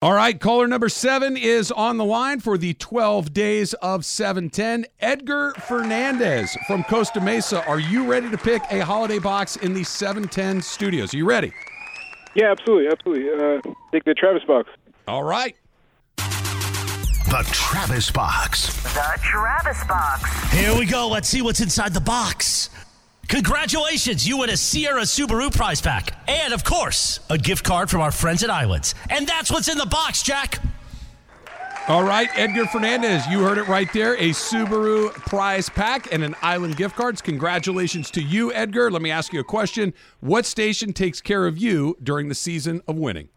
All right, caller number seven is on the line for the 12 days of 710. Edgar Fernandez from Costa Mesa. Are you ready to pick a holiday box in the 710 studios? Are you ready? Yeah, absolutely, absolutely. Uh, take the Travis box. All right. The Travis Box. The Travis Box. Here we go. Let's see what's inside the box. Congratulations, you win a Sierra Subaru prize pack. And, of course, a gift card from our friends at Islands. And that's what's in the box, Jack. All right, Edgar Fernandez, you heard it right there. A Subaru prize pack and an Island gift cards. Congratulations to you, Edgar. Let me ask you a question. What station takes care of you during the season of winning?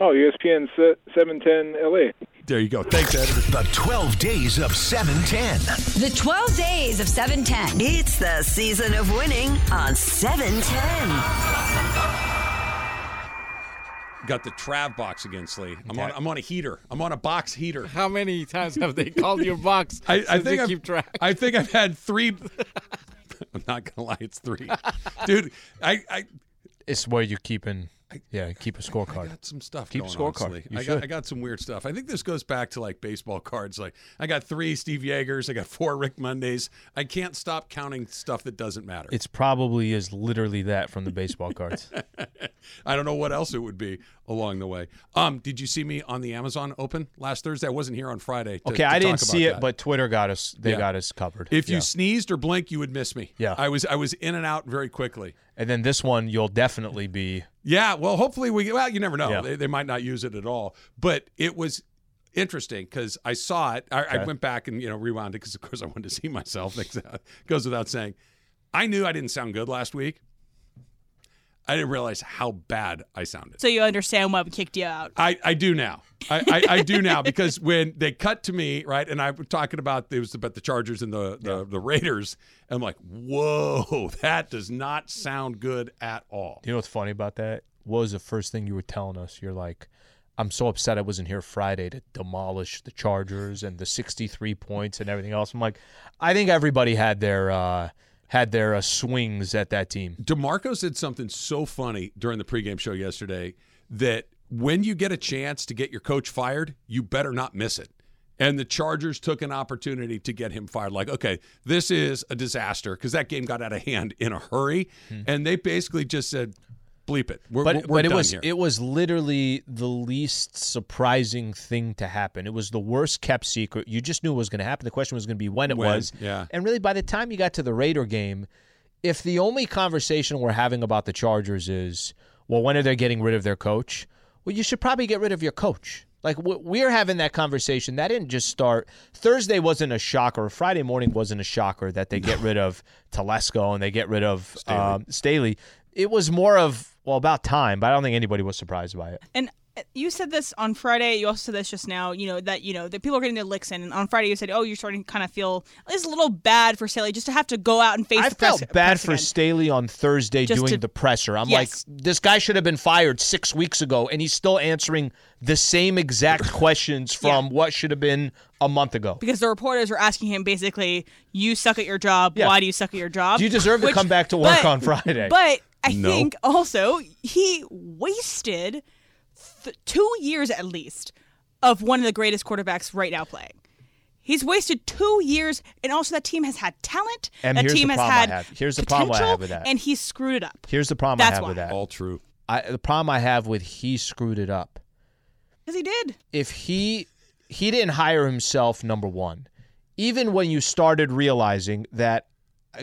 Oh, ESPN 710 LA. There you go. Thanks, Edgar. The 12 days of 710. The 12 days of 710. It's the season of winning on 710. Got the Trav box again, Slee. I'm on. I'm on a heater. I'm on a box heater. How many times have they called you box? I, I think I've, keep track. I think I've had three. I'm not gonna lie, it's three, dude. I, I It's where you're keeping. Yeah, keep a I scorecard. I got some stuff. Keep a going on, scorecard. I should. got I got some weird stuff. I think this goes back to like baseball cards. Like I got three Steve Yeagers. I got four Rick Mondays. I can't stop counting stuff that doesn't matter. It's probably is literally that from the baseball cards. I don't know what else it would be along the way. Um, did you see me on the Amazon Open last Thursday? I wasn't here on Friday. to- Okay, I didn't see it, that. but Twitter got us. They Yeah. got us covered. if you sneezed or blinked, you would miss me. Yeah. I was I was in and out very quickly. and then this one, you'll definitely be. Yeah, well, hopefully we. Well, you never know. Yeah. They, they might not use it at all. But it was interesting because I saw it. I, I went back and you know rewound it because of course I wanted to see myself. Goes without saying. I knew I didn't sound good last week. I didn't realize how bad I sounded. So you understand why we kicked you out. I, I do now. I, I, I do now because when they cut to me, right, and I was talking about it was about the Chargers and the the, the Raiders, I'm like, whoa, that does not sound good at all. You know what's funny about that? What was the first thing you were telling us? You're like, I'm so upset I wasn't here Friday to demolish the Chargers and the 63 points and everything else. I'm like, I think everybody had their uh, had their uh, swings at that team. DeMarco said something so funny during the pregame show yesterday that when you get a chance to get your coach fired, you better not miss it. And the Chargers took an opportunity to get him fired. Like, okay, this is a disaster because that game got out of hand in a hurry, and they basically just said, "Bleep it, we're. But we're but it was here." it was literally the least surprising thing to happen. It was the worst kept secret. You just knew it was going to happen. The question was going to be when it When, was. yeah. And really, by the time you got to the Raider game, if the only conversation we're having about the Chargers is, well, when are they getting rid of their coach? Well, you should probably get rid of your coach. Like we're having that conversation. That didn't just start. Thursday wasn't a shocker. Friday morning wasn't a shocker that they get rid of Telesco and they get rid of um, Staley. It was more of well about time, but I don't think anybody was surprised by it. And uh, you said this on Friday. You also said this just now. You know that you know that people are getting their licks in. And on Friday, you said, "Oh, you're starting to kind of feel it's a little bad for Staley just to have to go out and face I the press." felt bad press for. Staley on Thursday Just doing to- the presser. I'm Yes. like, this guy should have been fired six weeks ago, and he's still answering the same exact questions from what should have been a month ago. because the reporters were asking him basically, "You suck at your job. Yeah. Why do you suck at your job? Do you deserve to come back to work but- on Friday? But I No. think also he wasted th- two years at least of one of the greatest quarterbacks right now playing. He's wasted two years, and also that team has had talent. And that here's the team has problem I had have. Here's the problem I have with that. and he screwed it up. Here's the problem I That's have with that. All true. I, the problem I have with he screwed it up. Because he did. if he he didn't hire himself number one even when you started realizing that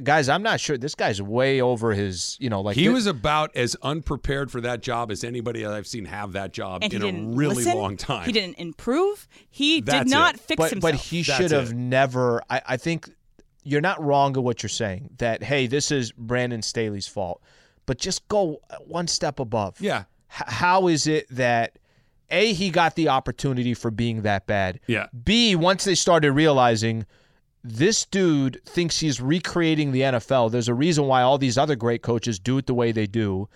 guys i'm not sure this guy's way over his you know like He thi- was about as unprepared for that job as anybody I've seen have that job And in a really listen. long time. He didn't improve. He That's did not it. fix but himself. but he That's should have it. never I, I think you're not wrong in what you're saying that hey this is brandon staley's fault but just go one step above Yeah. H- how is it that a he got the opportunity for being that bad Yeah. b once they started realizing this dude thinks he's recreating the NFL. There's a reason why all these other great coaches do it the way they do.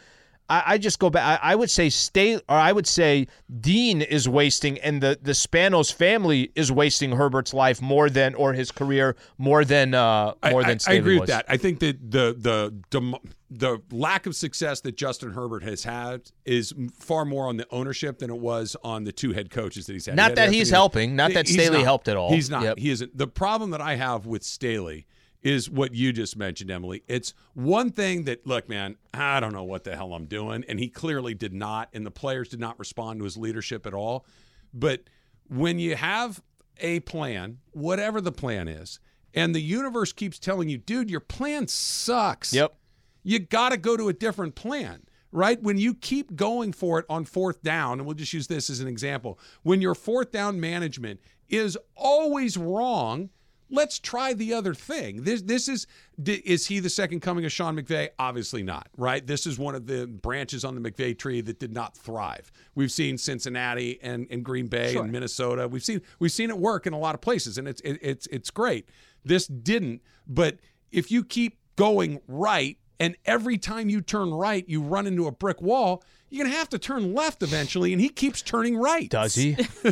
I, I just go back. I, I would say stay, or I would say Dean is wasting, and the the Spanos family is wasting Herbert's life more than, or his career more than, uh, more I, than. Staley I agree was. with that. I think that the the the lack of success that Justin Herbert has had is far more on the ownership than it was on the two head coaches that he's had. Not He had that Anthony- he's helping, not that He's Staley not. helped at all. He's not. Yep. He isn't. The problem that I have with Staley is what you just mentioned, Emily. It's one thing that look, man, I don't know what the hell I'm doing, and he clearly did not, and the players did not respond to his leadership at all. But when you have a plan, whatever the plan is, and the universe keeps telling you, dude, your plan sucks. Yep. You got to go to a different plan, right? When you keep going for it on fourth down, and we'll just use this as an example, when your fourth down management is always wrong, let's try the other thing. This this is is he the second coming of Sean McVay? Obviously not, right? This is one of the branches on the McVay tree that did not thrive. We've seen Cincinnati and, and Green Bay and Minnesota. We've seen we've seen it work in a lot of places, and it's it, it's it's great. This didn't, but if you keep going right and every time you turn right you run into a brick wall you're going to have to turn left eventually and he keeps turning right Does he?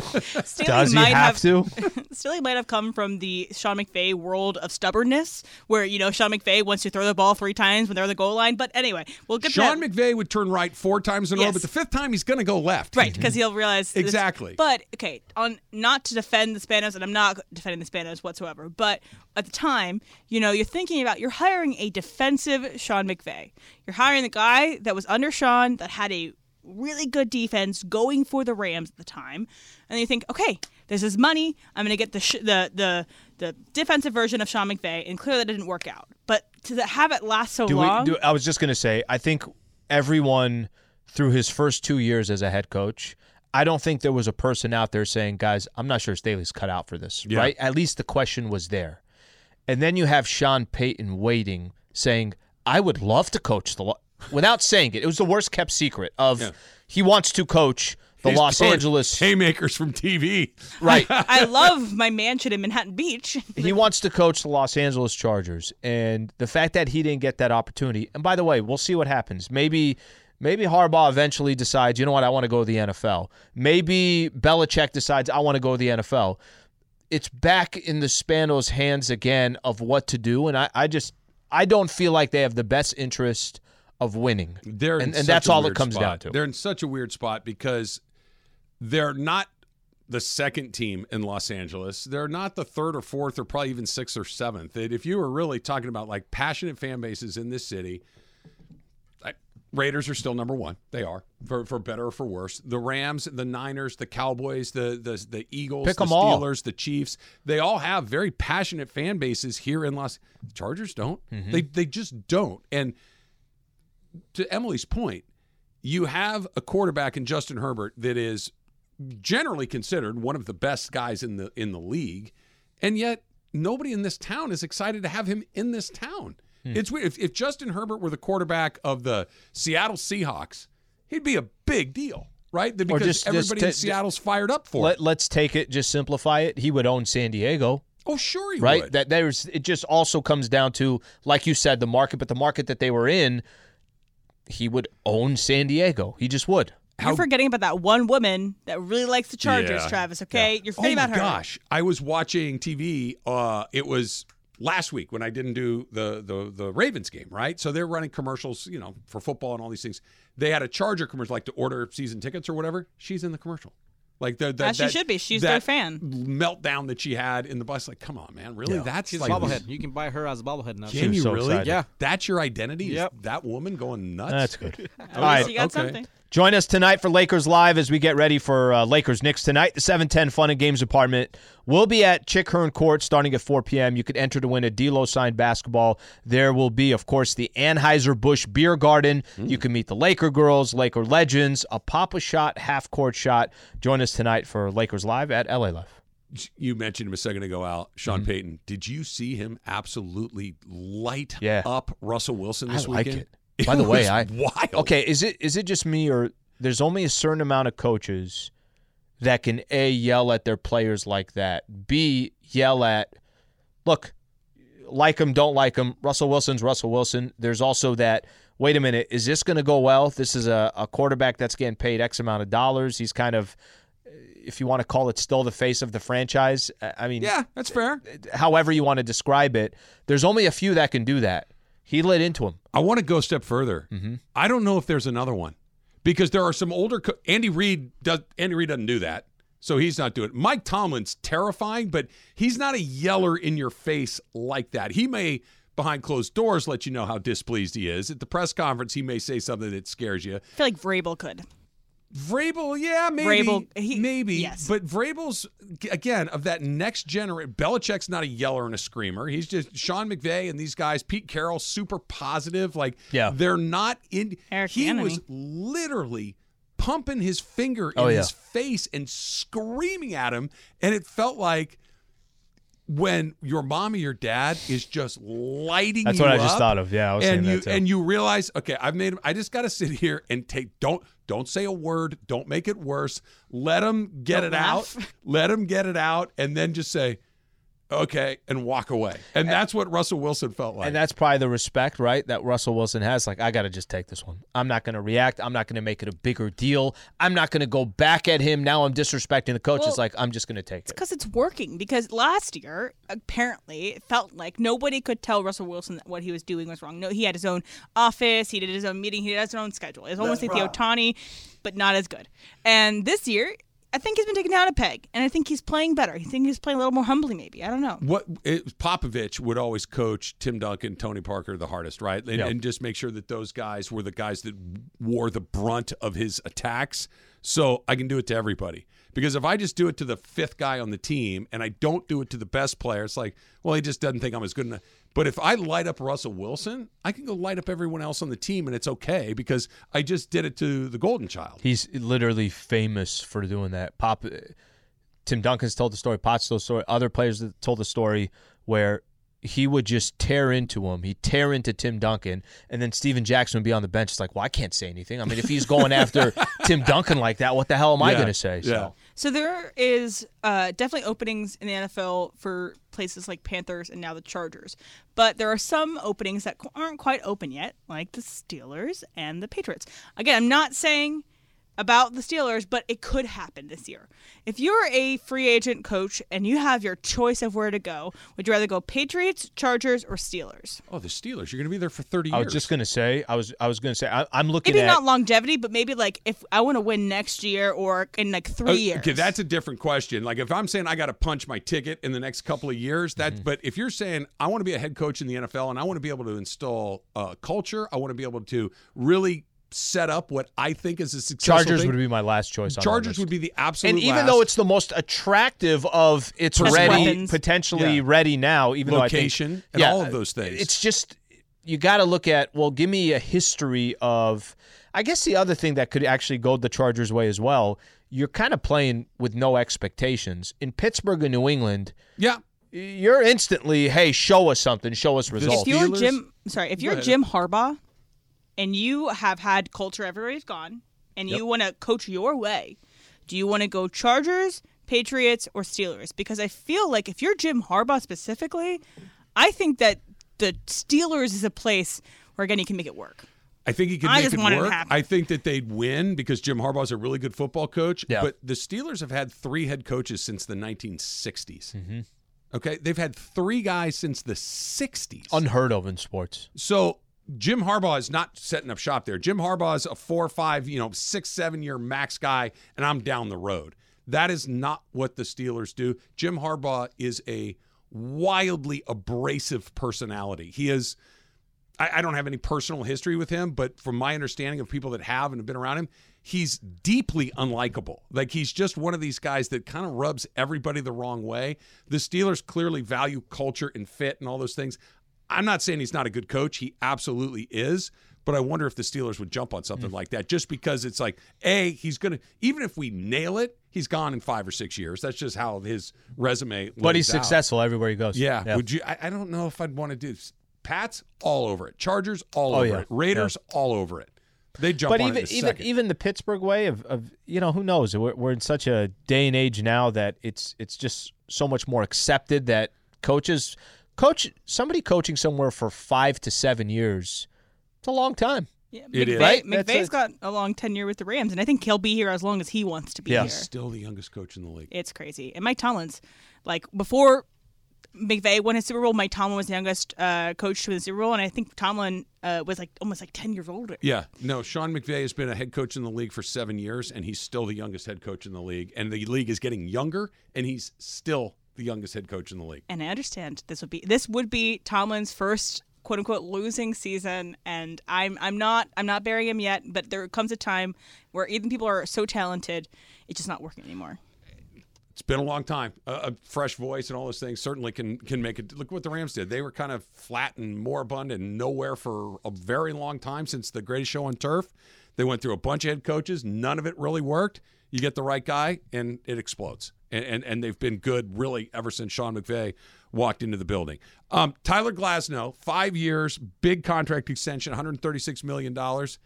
Staley Does he might have to? Staley might have come from the Sean McVay world of stubbornness, where you know Sean McVay wants to throw the ball three times when they're on the goal line. But anyway, we'll get sean to that. mcvay would turn right four times in a row but the fifth time he's going to go left Right, because mhm. he'll realize this- Exactly. But okay, on not to defend the Spanos, and I'm not defending the Spanos whatsoever. But at the time, you know, you're thinking about you're hiring a defensive Sean McVay. You're hiring the guy that was under Sean that had a really good defense going for the Rams at the time, and you think, okay, this is money. I'm going to get the sh- the the the defensive version of Sean McVay, and clearly that didn't work out. But to have it last so Do long, we, do, I was just going to say, I think everyone through his first two years as a head coach, I don't think there was a person out there saying, guys, I'm not sure Staley's cut out for this, Yeah. right? At least the question was there. And then you have Sean Payton waiting, saying, I would love to coach the, Lo-, without saying it. It was the worst kept secret of Yeah. he wants to coach the He's Los throwing Angeles. haymakers from tv Right. I love my mansion in Manhattan Beach. he wants to coach the Los Angeles Chargers, and the fact that he didn't get that opportunity. And by the way, we'll see what happens. Maybe, maybe Harbaugh eventually decides, you know what, I want to go to the NFL. Maybe Belichick decides I want to go to the NFL. It's back in the Spanos' hands again of what to do, and I, I just, I don't feel like they have the best interest of winning. They're and, and that's all it comes spot. down to. They're in such a weird spot because they're not the second team in Los Angeles. They're not the third or fourth or probably even sixth or seventh. If you were really talking about like passionate fan bases in this city, I- Raiders are still number one. They are for, for better or for worse. The Rams, the Niners, the Cowboys, the the the Eagles, Pick the 'em all. Steelers, the Chiefs. They all have very passionate fan bases here in Los. The Chargers don't. Mm-hmm. They they just don't. And to Emily's point, you have a quarterback in Justin Herbert that is generally considered one of the best guys in the in the league, and yet nobody in this town is excited to have him in this town. Hmm. It's weird. If, if Justin Herbert were the quarterback of the Seattle Seahawks, he'd be a big deal, right? Because just- just everybody to- in Seattle's fired up for Let, it. let's take it, just simplify it. He would own San Diego. Oh, sure he right? would. That there's it just also comes down to like you said the market, but the market that they were in, he would own San Diego. He just would. You're forgetting about that one woman that really likes the Chargers, Yeah. Travis. Okay, you're oh forgetting my about her. gosh, I was watching TV. Uh, it was last week when I didn't do the the the Ravens game, right? So they're running commercials, you know, for football and all these things. They had a Charger commercial, like to order season tickets or whatever. She's in the commercial. Like the, the As she that- should be. She's that their fan. Meltdown that she had in the bus. Like, come on, man, really? That's She's like a bobblehead. You can buy her as a bobblehead now. Can you so really? excited. Yeah. That's your identity. Is Yep. that woman going nuts. That's good. At All you got okay. Join us tonight for Lakers Live as we get ready for uh, Lakers Knicks tonight. The 710 Fun and Games Apartment will be at Chick Hearn Court starting at 4 p.m. You could enter to win a D'Lo signed basketball. There will be, of course, the Anheuser-Busch Beer Garden. You can meet the Laker girls, Laker legends, a Papa shot, half court shot. Join us tonight for Lakers Live at LA Live. You mentioned him a second ago, Al. Sean Payton. Did you see him absolutely light Mm-hmm. Yeah. up Russell Wilson this I like weekend? it. By the way, I wild. Okay, is it is it just me or there's only a certain amount of coaches that can a yell at their players like that, b yell at look, like him, don't like him. Russell Wilson's Russell Wilson. There's also that wait a minute, is this going to go well? This is a, a quarterback that's getting paid X amount of dollars. He's kind of, if you want to call it, still the face of the franchise. I mean, Yeah, that's fair. however you want to describe it, there's only a few that can do that. He led into him. I want to go a step further. Mm-hmm. I don't know if there's another one because there are some older. Co- Andy Reid does. Andy Reid doesn't do that, so he's not doing it. Mike Tomlin's terrifying, but he's not a yeller in your face like that. He may behind closed doors let you know how displeased he is. At the press conference, he may say something that scares you. I feel like Vrabel could. Vrabel, yeah, maybe, Vrabel, he- maybe, yes. but Vrabel's again of that next generation. Belichick's not a yeller and a screamer. He's just Sean McVay and these guys. Pete Carroll, super positive. Like, Yeah. they're not in. Eric he Bieniemy. was literally pumping his finger oh, in Oh, yeah. his face and screaming at him, and it felt like. When your mom or your dad is just lighting That's you what I just thought of. Yeah, I was and you that too. and you realize, okay, I've made. I just got to sit here and take. Don't don't say a word. Don't make it worse. Let them get Don't it laugh. out. Let them get it out, and then just say, okay, and walk away. And that's what Russell Wilson felt like. And that's probably the respect, right, that Russell Wilson has. Like, I got to just take this one. I'm not going to react. I'm not going to make it a bigger deal. I'm not going to go back at him. Now I'm disrespecting the coach. Well, it's like, I'm just going to take it. because it's working. Because last year, apparently, it felt like nobody could tell Russell Wilson that what he was doing was wrong. No, he had his own office, he did his own meeting, he had his own schedule. It's almost like the Ohtani, but not as good. And this year, I think he's been taken down a peg, and I think he's playing better. I think he's playing a little more humbly, maybe. I don't know. what it, Popovich would always coach Tim Duncan, Tony Parker the hardest, right? And, Yeah. and just make sure that those guys were the guys that wore the brunt of his attacks. So I can do it to everybody. Because if I just do it to the fifth guy on the team and I don't do it to the best player, it's like, well, he just doesn't think I'm as good enough. But if I light up Russell Wilson, I can go light up everyone else on the team and it's okay because I just did it to the golden child. He's literally famous for doing that. Pop, Tim Duncan's told the story. Potts told the story. Other players that told the story where he would just tear into him. He'd tear into Tim Duncan, and then Stephen Jackson would be on the bench. It's like, well, I can't say anything. I mean, if he's going after Tim Duncan like that, what the hell am I going to say? So. yeah. So there is uh, definitely openings in the NFL for places like Panthers and now the Chargers, but there are some openings that aren't quite open yet, like the Steelers and the Patriots. Again, I'm not saying about the Steelers, but it could happen this year. If you're a free agent coach and you have your choice of where to go, would you rather go Patriots, Chargers, or Steelers? Oh, the Steelers, you're going to be there for 30 years. I was just going to say, I was, I was going to say, I, I'm looking Maybe at. not longevity, but maybe like if I want to win next year or in like three Oh, years. Okay, that's a different question. Like if I'm saying I got to punch my ticket in the next couple of years, that. Mm-hmm. But if you're saying I want to be a head coach in the NFL and I want to be able to install uh, culture, I want to be able to really set up what I think is a successful. Chargers thing, would be my last choice. On Chargers would be the absolute. and even last. though it's the most attractive of it's Plus ready, weapons. potentially Yeah. ready now, even Location though I think, and all of those things. It's just you got to look at. Well, give me a history of. I guess the other thing that could actually go the Chargers' way as well. You're kind of playing with no expectations in Pittsburgh and New England. yeah, You're instantly, hey, show us something, show us results. if you're Jim, sorry, if you're. Jim Harbaugh, and you have had culture everywhere you've gone, and you want to coach your way, do you want to go Chargers, Patriots, or Steelers? Because I feel like if you're Jim Harbaugh specifically, I think that the Steelers is a place where again you can make it work. I think he could I make just it want it to happen. I think that they'd win because Jim Harbaugh's a really good football coach. Yeah. But the Steelers have had three head coaches since the 1960s. Mm-hmm. Okay, they've had three guys since the 60s. unheard of in sports. So Jim Harbaugh is not setting up shop there. Jim Harbaugh is a four five, you know, six, seven year max guy, and I'm down the road. That is not what the Steelers do. Jim Harbaugh is a wildly abrasive personality. He is. I, I don't have any personal history with him, but from my understanding of people that have and have been around him, he's deeply unlikable. Like he's just one of these guys that kind of rubs everybody the wrong way. The Steelers clearly value culture and fit and all those things. I'm not saying he's not a good coach. He absolutely is. But I wonder if the Steelers would jump on something hmm. like that just because it's like, A, he's going to, even if we nail it, he's gone in five or six years. That's just how his resume But he's out. successful everywhere he goes. Yeah. Would you? I, I don't know if I'd want to do Pats all over it. Chargers all Oh, over yeah. it. Raiders all over it. They jump but on even even even the Pittsburgh way of, of you know who knows we're, we're in such a day and age now that it's it's just so much more accepted that coaches coach somebody coaching somewhere for five to seven years It's a long time. Yeah, It McVay, is. Right? McVay's a- got a long tenure with the Rams, and I think he'll be here as long as he wants to be Yeah. here. Still the youngest coach in the league. It's crazy. And Mike Tomlin's like before McVay won his Super Bowl, Mike Tomlin was the youngest uh, coach to win the Super Bowl, and I think Tomlin uh, was like almost like ten years older. Yeah, no. Sean McVay has been a head coach in the league for seven years, and he's still the youngest head coach in the league. And the league is getting younger, and he's still the youngest head coach in the league. And I understand this would be this would be Tomlin's first quote unquote losing season, and I'm I'm not I'm not burying him yet, but there comes a time where even people are so talented, it's just not working anymore. It's been a long time. A, a fresh voice and all those things certainly can can make it. Look what the Rams did. They were kind of flat and moribund and nowhere for a very long time since the greatest show on turf. They went through a bunch of head coaches. None of it really worked. You get the right guy, and it explodes. And and, and they've been good really ever since Sean McVay walked into the building. Um, Tyler Glasnow, five years, big contract extension, 136 million dollars.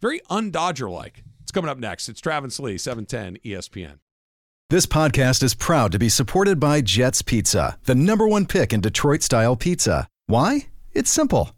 Very un-Dodger like. It's coming up next. It's Travis Lee, E 710 ESPN. This podcast is proud to be supported by Jets Pizza, the number one pick in Detroit style pizza. Why? It's simple.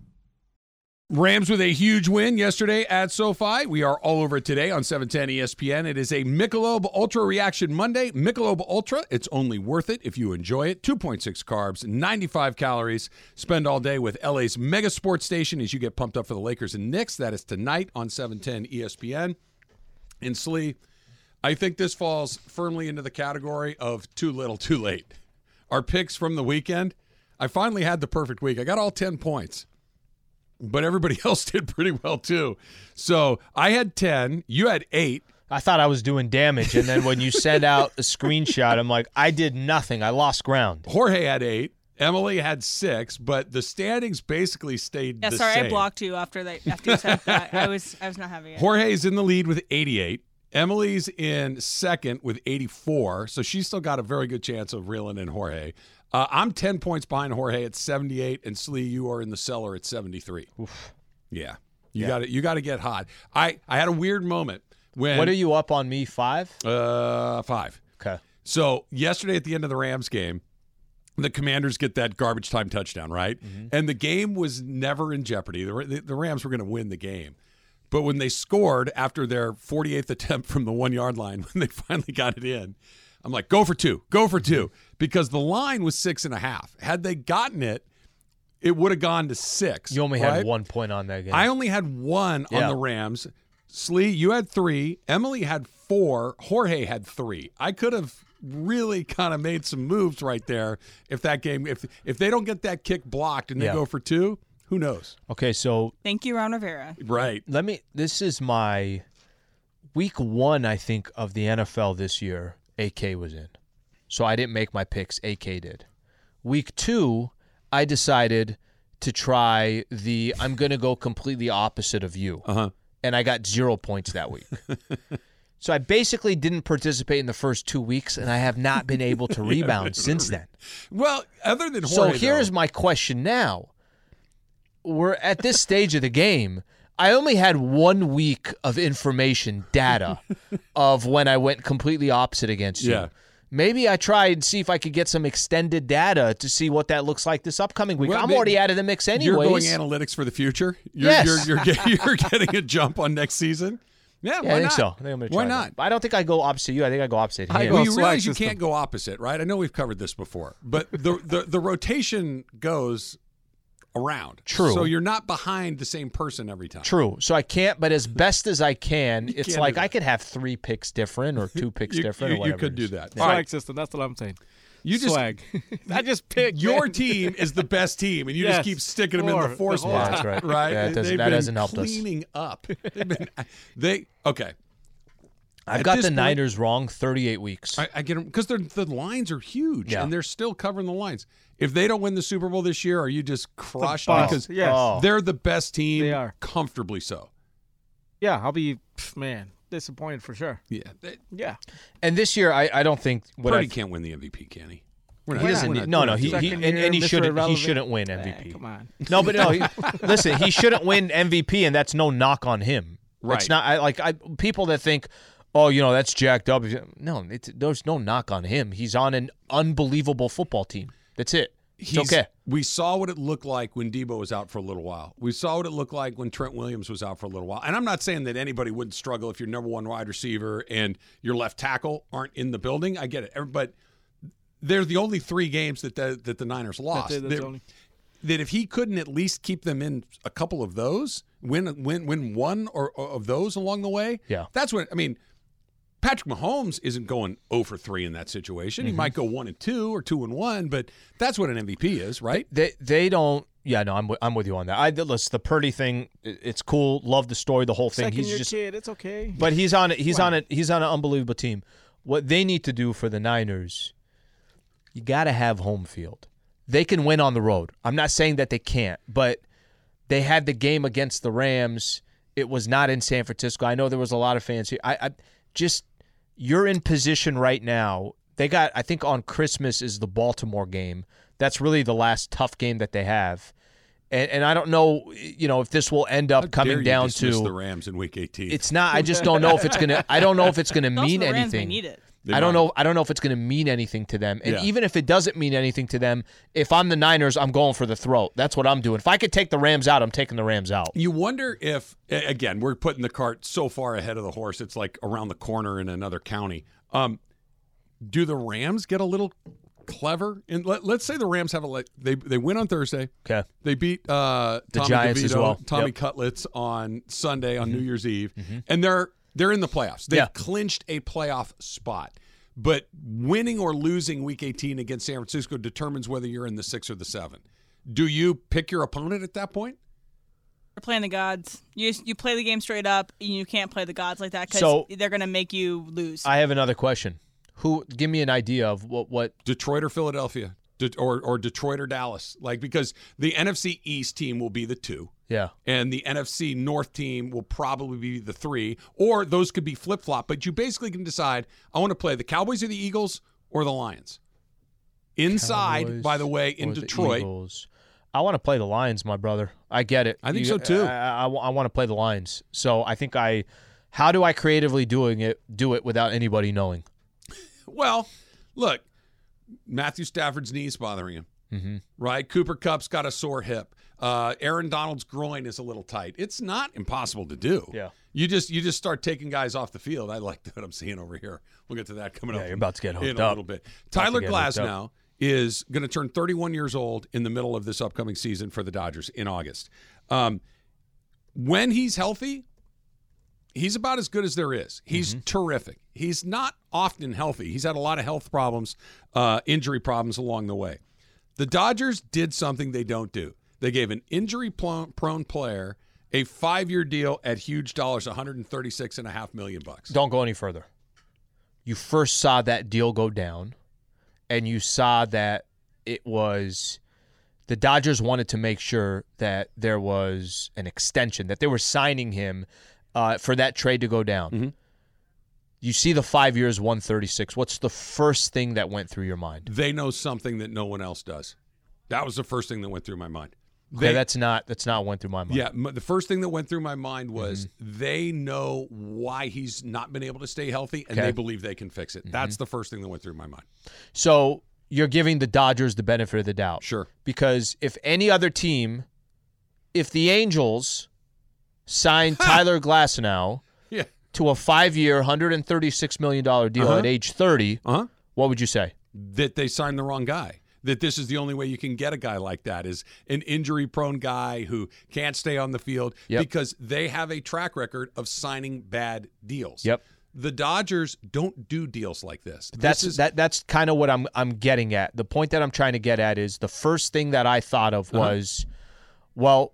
Rams with a huge win yesterday at SoFi. We are all over it today on 710 ESPN. It is a Michelob Ultra Reaction Monday. Michelob Ultra, it's only worth it if you enjoy it. 2.6 carbs, 95 calories. Spend all day with LA's mega sports station as you get pumped up for the Lakers and Knicks. That is tonight on 710 ESPN. And Slee, I think this falls firmly into the category of too little, too late. Our picks from the weekend, I finally had the perfect week. I got all 10 points but everybody else did pretty well too. So I had 10, you had eight. I thought I was doing damage, and then when you send out a screenshot, I'm like, I did nothing. I lost ground. Jorge had eight. Emily had six, but the standings basically stayed Yeah, the sorry, same. I blocked you after they after you said that. I was I was not having it. Jorge's in the lead with 88. Emily's in second with 84, so she's still got a very good chance of reeling in Jorge. Uh, I'm 10 points behind Jorge at 78, and Slee, you are in the cellar at 73. Yeah, you Yeah. got to you got to get hot. I I had a weird moment when What are you up on me? Five? Uh, five. Okay. So yesterday at the end of the Rams game, the Commanders get that garbage time touchdown, right? And the game was never in jeopardy. The, the, the Rams were going to win the game. But when they scored after their 48th attempt from the one yard line, when they finally got it in, I'm like, go for two, go for two, because the line was six and a half. Had they gotten it, it would have gone to six. You only right? had one point on that game. I only had one on the Rams. Slee, you had three. Emily had four. Jorge had three. I could have really kind of made some moves right there if that game if if they don't get that kick blocked and they Yeah. go for two, who knows? okay, so Thank you, Ron Rivera. Right. let me. This is my week one, I think, of the NFL this year. AK was in, so I didn't make my picks. AK did. Week two, I decided to try the. I'm going to go completely opposite of you, Uh-huh. and I got zero points that week. so I basically didn't participate in the first two weeks, and I have not been able to rebound since then. Well, other than So here's though, my question now. We're at this stage of the game. I only had one week of information, data, of when I went completely opposite against you. Yeah. Maybe I try and see if I could get some extended data to see what that looks like this upcoming week. Well, I'm already out of the mix anyways. you're going analytics for the future. You're, Yes. you're, you're, get- you're getting a jump on next season. Yeah, yeah, why I think not? so. I think I'm gonna why not? that. I don't think I go opposite you. I think I go opposite him. I go Well, you select realize you can't go opposite, right? I know we've covered this before, but the the, the rotation goes around. True. So you're not behind the same person every time. True. So I can't, but as best as I can, it's like. I could have three picks different or two picks You- different you- or you could do that. Yeah. All Swag right. system. That's what I'm saying. You just swag. I just picked your man. team is the best team, and you just keep sticking them in the the four spot. time. That's right. Right? Yeah, it doesn't- They've that been hasn't helped us. cleaning up. They've been they okay. I've At got the point- Niners wrong 38 weeks. I, I get them because the lines are huge Yeah. and they're still covering the lines. If they don't win the Super Bowl this year, are you just crushed? bust. Because Yes. Oh. they're the best team, They are. comfortably so. Yeah, I'll be man disappointed for sure. Yeah, they, Yeah. and this year, I, I don't think what Purdy I've- can't win the MVP, can he? We're He not- doesn't not- no, no, he, he and, and he Mr. shouldn't. He shouldn't win Eh, MVP. come on. No, but no. He, listen, he shouldn't win MVP, and that's no knock on him. Right. It's not I, like I people that think, oh, you know, that's jacked up. No, it's, there's no knock on him. He's on an unbelievable football team. That's it. It's He's- okay. We saw what it looked like when Deebo was out for a little while. We saw what it looked like when Trent Williams was out for a little while. And I'm not saying that anybody wouldn't struggle if your number one wide receiver and your left tackle aren't in the building. I get it, but they're the only three games that the, that the Niners lost. That's that's only- that if he couldn't at least keep them in a couple of those, win win win one or, or of those along the way, Yeah. that's what I mean. Patrick Mahomes isn't going 0 for 3 in that situation. Mm-hmm. He might go 1 and 2 or 2 and 1, but that's what an MVP is, right? They they don't. Yeah, no, I'm with, I'm with you on that. I listen, the Purdy thing. It's cool. Love the story. The whole thing. Second he's year just kid, it's okay. But he's on it. He's on it. He's on an unbelievable team. What they need to do for the Niners, you got to have home field. They can win on the road. I'm not saying that they can't, but they had the game against the Rams. It was not in San Francisco. I know there was a lot of fans here. I, I just you're in position right now. They got. I think on Christmas is the Baltimore game. That's really the last tough game that they have. And, and I don't know, you know, if this will end How up coming dare you down to the Rams in week 18. it's not. I just don't know if it's gonna. I don't know if it's gonna Also, mean the Rams may anything. They I don't know. I don't know if it's gonna mean anything to them. And Yeah. even if it doesn't mean anything to them, if I'm the Niners, I'm going for the throat. That's what I'm doing. If I could take the Rams out, I'm taking the Rams out. You wonder if, again, we're putting the cart so far ahead of the horse, it's like around the corner in another county. Um, do the Rams get a little clever? And let, let's say the Rams have a they they win on Thursday. Okay. They beat uh, The Tommy Giants as well. Tommy Yep. Cutlets on Sunday on New Year's Eve, and they're they're in the playoffs. They've Yeah. clinched a playoff spot. But winning or losing Week 18 against San Francisco determines whether you're in the six or the seven. Do you pick your opponent at that point? You're playing the gods. You you play the game straight up. And you can't play the gods like that because So- they're gonna make you lose. I have another question. Who? Give me an idea of what? What? Detroit or Philadelphia, De- or or Detroit or Dallas, like because the NFC East team will be the two, Yeah. and the NFC North team will probably be the three, or those could be flip flop. But you basically can decide: I want to play the Cowboys or the Eagles or the Lions. Inside, Cowboys by the way, in Detroit, I want to play the Lions, my brother. I get it. I think You- so, too. I, want to play the Lions. So I think I. How do I creatively doing it? Do it without anybody knowing. Well, look, Matthew Stafford's knees bothering him. Mm-hmm. Right? Cooper Kupp's got a sore hip. Uh, Aaron Donald's groin is a little tight. It's not impossible to do. Yeah. You just you just start taking guys off the field. I like what I'm seeing over here. We'll get to that coming Yeah, up. you're about to get in hooked a up. little bit. Tyler up. Glasnow is going to turn 31 years old in the middle of this upcoming season for the Dodgers in August. Um, when he's healthy, he's about as good as there is. He's terrific. He's not often healthy. He's had a lot of health problems, uh, injury problems along the way. The Dodgers did something they don't do. They gave an injury prone player a five year deal at huge dollars, 136 and a half million bucks. Don't go any further. You first saw that deal go down, and you saw that it was the Dodgers wanted to make sure that there was an extension, that they were signing him uh, for that trade to go down. Mm-hmm. You see the five years, 136. What's the first thing that went through your mind? They know something that no one else does. That was the first thing that went through my mind. Okay, that's not that's not went through my mind. Yeah, m- the first thing that went through my mind was Mm-hmm. they know why he's not been able to stay healthy, and Okay. they believe they can fix it. Mm-hmm. That's the first thing that went through my mind. So you're giving the Dodgers the benefit of the doubt. Sure. Because if any other team, if the Angels signed Tyler Glasnow Yeah. to a five-year, $136 million deal Uh-huh. at age 30, Uh huh. what would you say? That they signed the wrong guy. That this is the only way you can get a guy like that is an injury prone guy who can't stay on the field Yep. because they have a track record of signing bad deals. Yep. The Dodgers don't do deals like this. That's this is, that. That's kind of what I'm I'm getting at. The point that I'm trying to get at is the first thing that I thought of Uh-huh. was, well,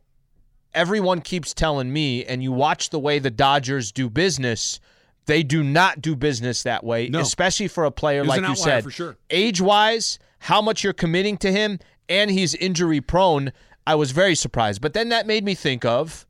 everyone keeps telling me, and you watch the way the Dodgers do business. They do not do business that way, No. especially for a player like you said. for sure. Age wise, how much you're committing to him, and he's injury prone. I was very surprised. But then that made me think of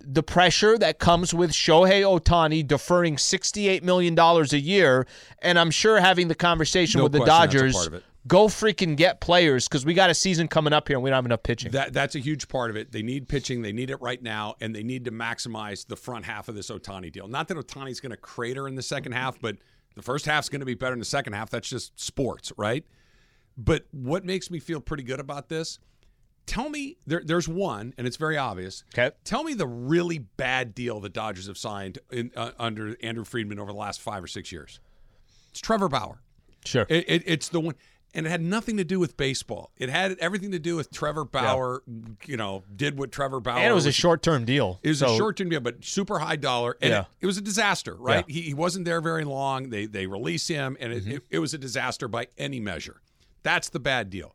the pressure that comes with Shohei Ohtani deferring $68 million a year. And I'm sure having the conversation No with the question Dodgers, part of it. go freaking get players because we got a season coming up here and we don't have enough pitching. That that's a huge part of it. They need pitching. They need it right now, and they need to maximize the front half of this Ohtani deal. Not that Ohtani's going to crater in the second half, but the first half's going to be better than the second half. That's just sports, right? But what makes me feel pretty good about this? Tell me there, there's one, and it's very obvious. Okay. Tell me the really bad deal the Dodgers have signed in, uh, under Andrew Friedman over the last five or six years. It's Trevor Bauer. Sure. It, it, it's the one, and it had nothing to do with baseball. It had everything to do with Trevor Bauer. Yeah. You know, did what Trevor Bauer. and it was a short term deal. It was a short term deal, but super high dollar, and Yeah. it, it was a disaster. Right? He, he wasn't there very long. They they release him, and it, Mm-hmm. it, it was a disaster by any measure. That's the bad deal.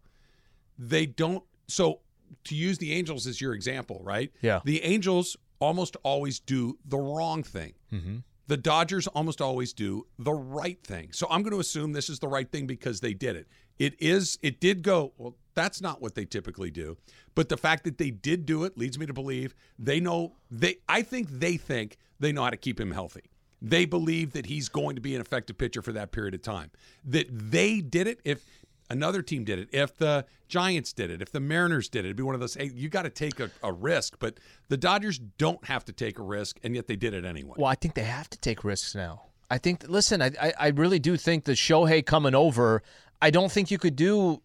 They don't. So to use the Angels as your example, right? Yeah. The Angels almost always do the wrong thing. Mm-hmm. The Dodgers almost always do the right thing. So I'm going to assume this is the right thing because they did it. It is it did go, well, that's not what they typically do. But the fact that they did do it leads me to believe they know they I think they think they know how to keep him healthy. They believe that he's going to be an effective pitcher for that period of time. That they did it if another team did it, if the Giants did it, if the Mariners did it, it'd be one of those, hey, you got to take a, a risk. But the Dodgers don't have to take a risk, and yet they did it anyway. Well, I think they have to take risks now. I think. Listen, I, I I really do think the Shohei coming over. I don't think you could do.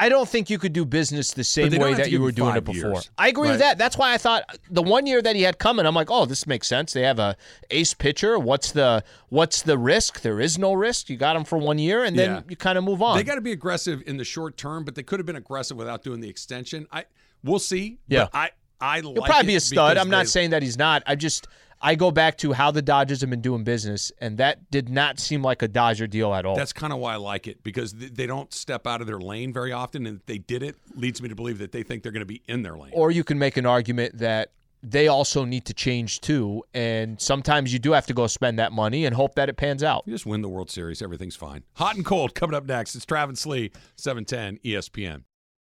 I don't think you could do business the same way that you were doing it before. years, I agree right? with that. That's why I thought the one year that he had coming, I'm like, oh, this makes sense. They have a ace pitcher. What's the what's the risk? There is no risk. You got him for one year, and then Yeah. you kind of move on. They got to be aggressive in the short term, but they could have been aggressive without doing the extension. I we'll see. Yeah. but I I He'll like probably be a stud. I'm not they- saying that he's not. I just I go back to how the Dodgers have been doing business, and that did not seem like a Dodger deal at all. That's kind of why I like it because th- they don't step out of their lane very often, and if they did it leads me to believe that they think they're going to be in their lane. or you can make an argument that they also need to change too, and sometimes you do have to go spend that money and hope that it pans out. You just win the World Series, everything's fine. Hot and cold coming up next. It's Travis Lee, E 710 ESPN.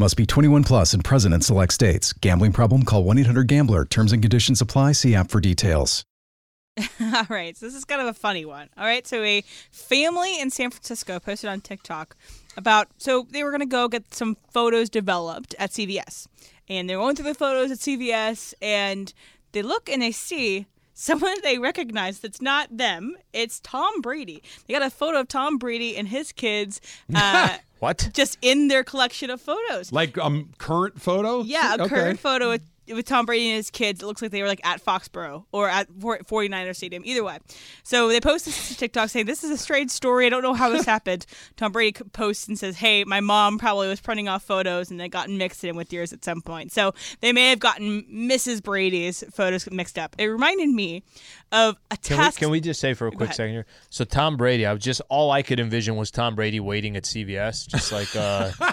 Must be 21 plus and present in select states. Gambling problem? Call 1 800 Gambler. Terms and conditions apply. See app for details. All right, so this is kind of a funny one. All right, so a family in San Francisco posted on TikTok about so they were going to go get some photos developed at CVS, and they're going through the photos at CVS, and they look and they see someone they recognize that's not them. It's Tom Brady. They got a photo of Tom Brady and his kids. Uh, What? Just in their collection of photos. Like um current photo? Yeah, a Okay. current photo with, with Tom Brady and his kids. It looks like they were like at Foxborough or at 49er Stadium. Either way. So they post this to TikTok saying, This is a strange story. I don't know how this happened. Tom Brady posts and says, Hey, my mom probably was printing off photos and they got mixed in with yours at some point. So they may have gotten Mrs. Brady's photos mixed up. It reminded me of a Can we, task. can we just say for a quick ahead. second here? So Tom Brady, I was just all I could envision was Tom Brady waiting at CVS, just like uh,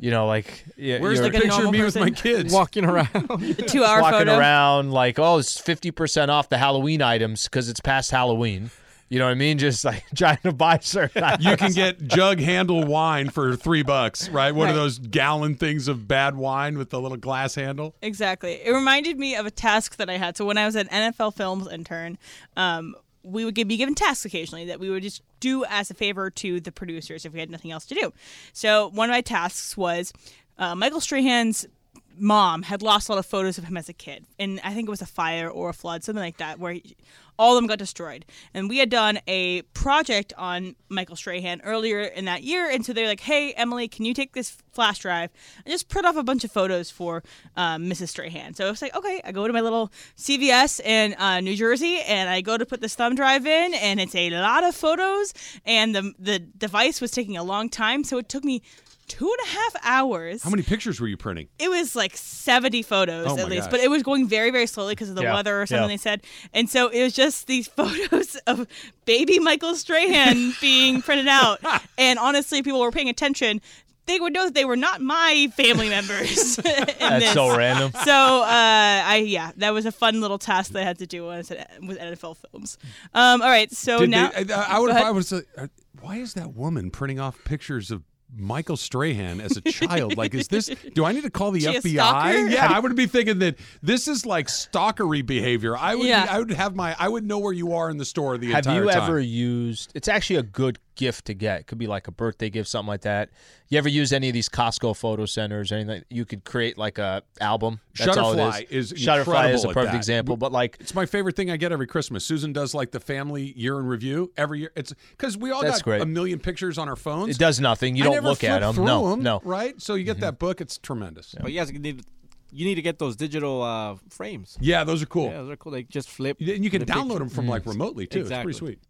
you know, like yeah, Where's the you're- picture of normal me with my kids? Walking around. the two hour walking photo. around like, oh, it's fifty percent off the Halloween items because it's past Halloween. You know what I mean? Just like trying to buy certain. You can get jug handle wine for three bucks, right? One of those gallon things of bad wine with the little glass handle. Exactly. It reminded me of a task that I had. So when I was an NFL Films intern, um, we would be given tasks occasionally that we would just do as a favor to the producers if we had nothing else to do. So one of my tasks was uh, Michael Strahan's mom had lost a lot of photos of him as a kid, and I think it was a fire or a flood, something like that, where he, all of them got destroyed. And we had done a project on Michael Strahan earlier in that year, and so they're like, "Hey, Emily, can you take this flash drive and just print off a bunch of photos for um, Mrs. Strahan?" So I was like, "Okay." I go to my little CVS in uh, New Jersey, and I go to put this thumb drive in, and it's a lot of photos, and the the device was taking a long time, so it took me two and a half hours. How many pictures were you printing? It was like 70 photos Oh at least, gosh. but it was going very, very slowly because of the Yeah, weather or something yeah. they said. And so it was just these photos of baby Michael Strahan being printed out. And honestly, people were paying attention. They would know that they were not my family members. in That's this. so random. So, uh, I yeah, that was a fun little task that I had to do when I was with NFL films. Um, all right, so Did now they, I, I would Go. I was. Uh, why is that woman printing off pictures of Michael Strahan as a child? like, is this? Do I need to call the She FBI? Yeah, I would be thinking that this is like stalkery behavior. I would. Yeah. I would have my. I would know where you are in the store the Have entire you ever used? It's actually a good gift to get. It could be like a birthday gift, something like that. You ever use any of these Costco photo centers? or Anything you could create like a album. That's all it Shutterfly is Shutterfly is a perfect example. But like, It's my favorite thing I get every Christmas. Susan does like the family year in review every year. It's because we all That's got great. a million pictures on our phones. It does nothing. You I don't look at them. through No, 'em, no. Right? So you get that book. It's tremendous. But you guys need you need to get those digital uh, frames. Yeah, those are cool. Yeah, those are cool. They just flip. And you can the download picture. them from like remotely too. Exactly. It's pretty sweet.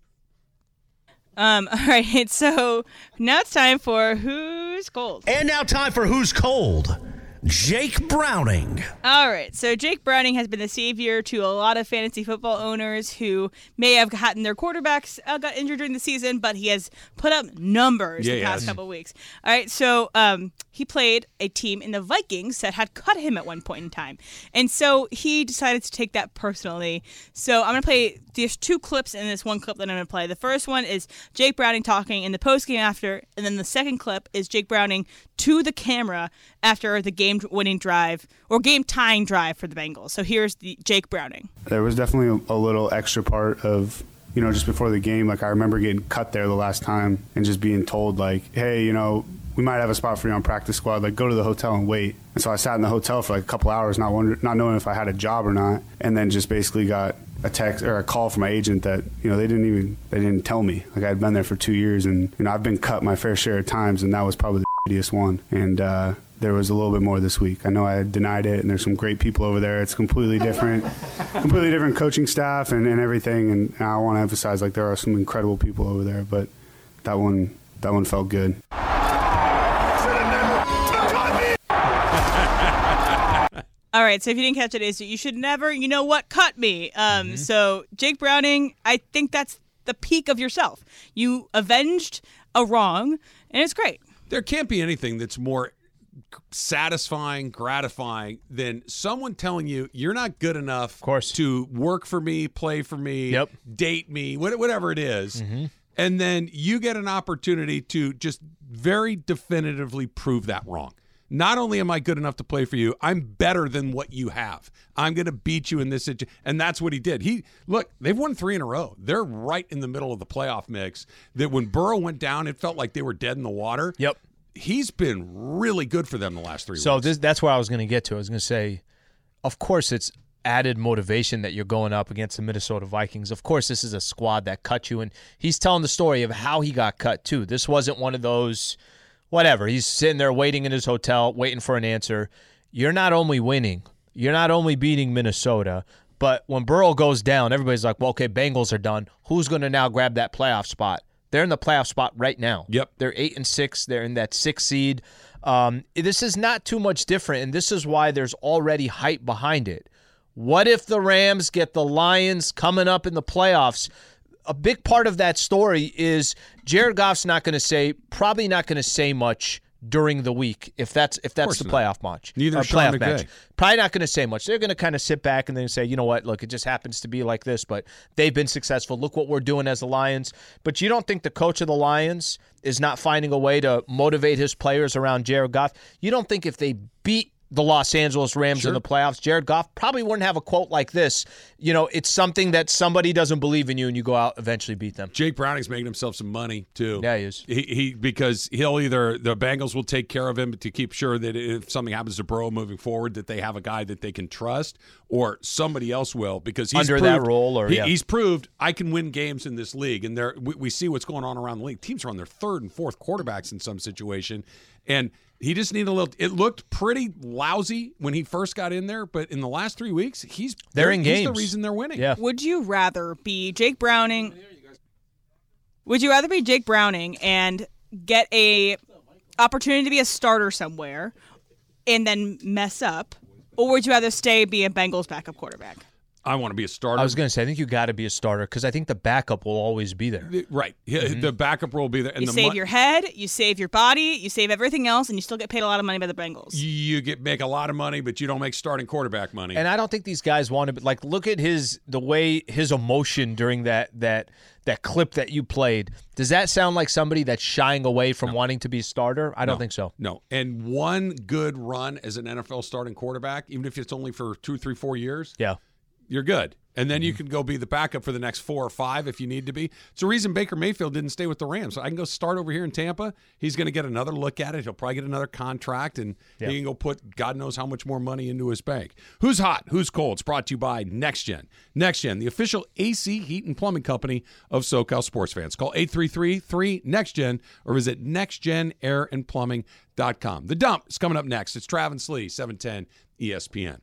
Um, all right, so now it's time for Who's Cold. And now time for Who's Cold? Jake Browning. All right, so Jake Browning has been the savior to a lot of fantasy football owners who may have gotten their quarterbacks uh, got injured during the season, but he has put up numbers Yeah, the past has. couple of weeks. All right, so um, he played a team in the Vikings that had cut him at one point in time, and so he decided to take that personally. So I'm gonna play. There's two clips in this one clip that I'm gonna play. The first one is Jake Browning talking in the post game after, and then the second clip is Jake Browning to the camera after the game winning drive or game tying drive for the Bengals. So here's the Jake Browning. There was definitely a, little extra part of, you know, just before the game. Like I remember getting cut there the last time and just being told, like, hey, you know, we might have a spot for you on practice squad. Like, go to the hotel and wait. And so I sat in the hotel for like a couple hours, not wonder, not knowing if I had a job or not, and then just basically got a text or a call from my agent that you know they didn't even they didn't tell me. Like I'd been there for two years, and you know I've been cut my fair share of times, and that was probably the shittiest one. And uh, there was a little bit more this week. I know I denied it, and there's some great people over there. It's completely different, completely different coaching staff and, and everything. And I want to emphasize like there are some incredible people over there, but that one that one felt good. All right, so if you didn't catch it, is you should never, you know what, cut me. Um, Mm-hmm. So Jake Browning, I think that's the peak of yourself. You avenged a wrong, and it's great. There can't be anything that's more satisfying, gratifying than someone telling you you're not good enough of course. to work for me, play for me, Yep. date me, whatever it is. Mm-hmm. And then you get an opportunity to just very definitively prove that wrong. Not only am I good enough to play for you, I'm better than what you have. I'm going to beat you in this situation. And that's what he did. He look, they've won 3 in a row. They're right in the middle of the playoff mix. That when Burrow went down, it felt like they were dead in the water. Yep. He's been really good for them the last 3 So weeks. this, that's where I was going to get to. I was going to say, of course, it's added motivation that you're going up against the Minnesota Vikings. Of course, this is a squad that cut you, and he's telling the story of how he got cut too. This wasn't one of those, whatever. He's sitting there waiting in his hotel, waiting for an answer. You're not only winning, you're not only beating Minnesota, but when Burrow goes down, everybody's like, well, okay, Bengals are done. Who's going to now grab that playoff spot? They're in the playoff spot right now. Yep. They're eight and six. They're in that six seed. Um, this is not too much different, and this is why there's already hype behind it. What if the Rams get the Lions coming up in the playoffs? A big part of that story is Jared Goff's not going to say, probably not going to say much during the week if that's if that's the not. playoff match. Neither playoff match. Probably not going to say much. They're going to kind of sit back and then say, you know what? Look, it just happens to be like this, but they've been successful. Look what we're doing as the Lions. But you don't think the coach of the Lions is not finding a way to motivate his players around Jared Goff? You don't think if they beat the Los Angeles Rams Sure. in the playoffs, Jared Goff probably wouldn't have a quote like this. You know, it's something that somebody doesn't believe in you and you go out eventually beat them. Jake Browning's making himself some money too. Yeah, he is. He, he because he'll either the Bengals will take care of him to keep sure that if something happens to Burrow moving forward, that they have a guy that they can trust, or somebody else will because he's Under that role, or- he- yeah. he's proved I can win games in this league, and there we, we see what's going on around the league. Teams are on their third and fourth quarterbacks in some situation, and he just needed a little. It looked pretty lousy when he first got in there, but in the last three weeks, he's They're in he's the reason they're winning. Yeah. Would you rather be Jake Browning? Would you rather be Jake Browning and get a opportunity to be a starter somewhere and then mess up, or would you rather stay be a Bengals backup quarterback? I want to be a starter. I was going to say, I think you got to be a starter because I think the backup will always be there. Right. Yeah, The mm-hmm. backup role will be there. And you the save mon- your head, you save your body, you save everything else, and you still get paid a lot of money by the Bengals. you get make a lot of money, but you don't make starting quarterback money. And I don't think these guys want to like look at his the way his emotion during that that that clip that you played. Does that sound like somebody that's shying away from wanting to be a starter? I don't No, think so. No. And one good run as an NFL starting quarterback, even if it's only for two, three, four years, Yeah. You're good. And then you Mm-hmm. can go be the backup for the next four or five if you need to be. It's the reason Baker Mayfield didn't stay with the Rams. So I can go start over here in Tampa. He's going to get another look at it. He'll probably get another contract, and Yeah. he can go put God knows how much more money into his bank. Who's hot? Who's cold? It's brought to you by NextGen. NextGen, the official AC heat and plumbing company of SoCal sports fans. Call 833-3-NEXTGen or visit nextgenairandplumbing.com. The dump is coming up next. It's Travis Lee, 710 ESPN.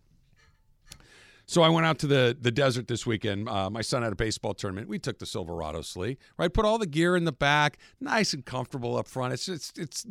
So I went out to the the desert this weekend. Uh, my son had a baseball tournament. We took the Silverado Slee, right? Put all the gear in the back, nice and comfortable up front. It's it's it's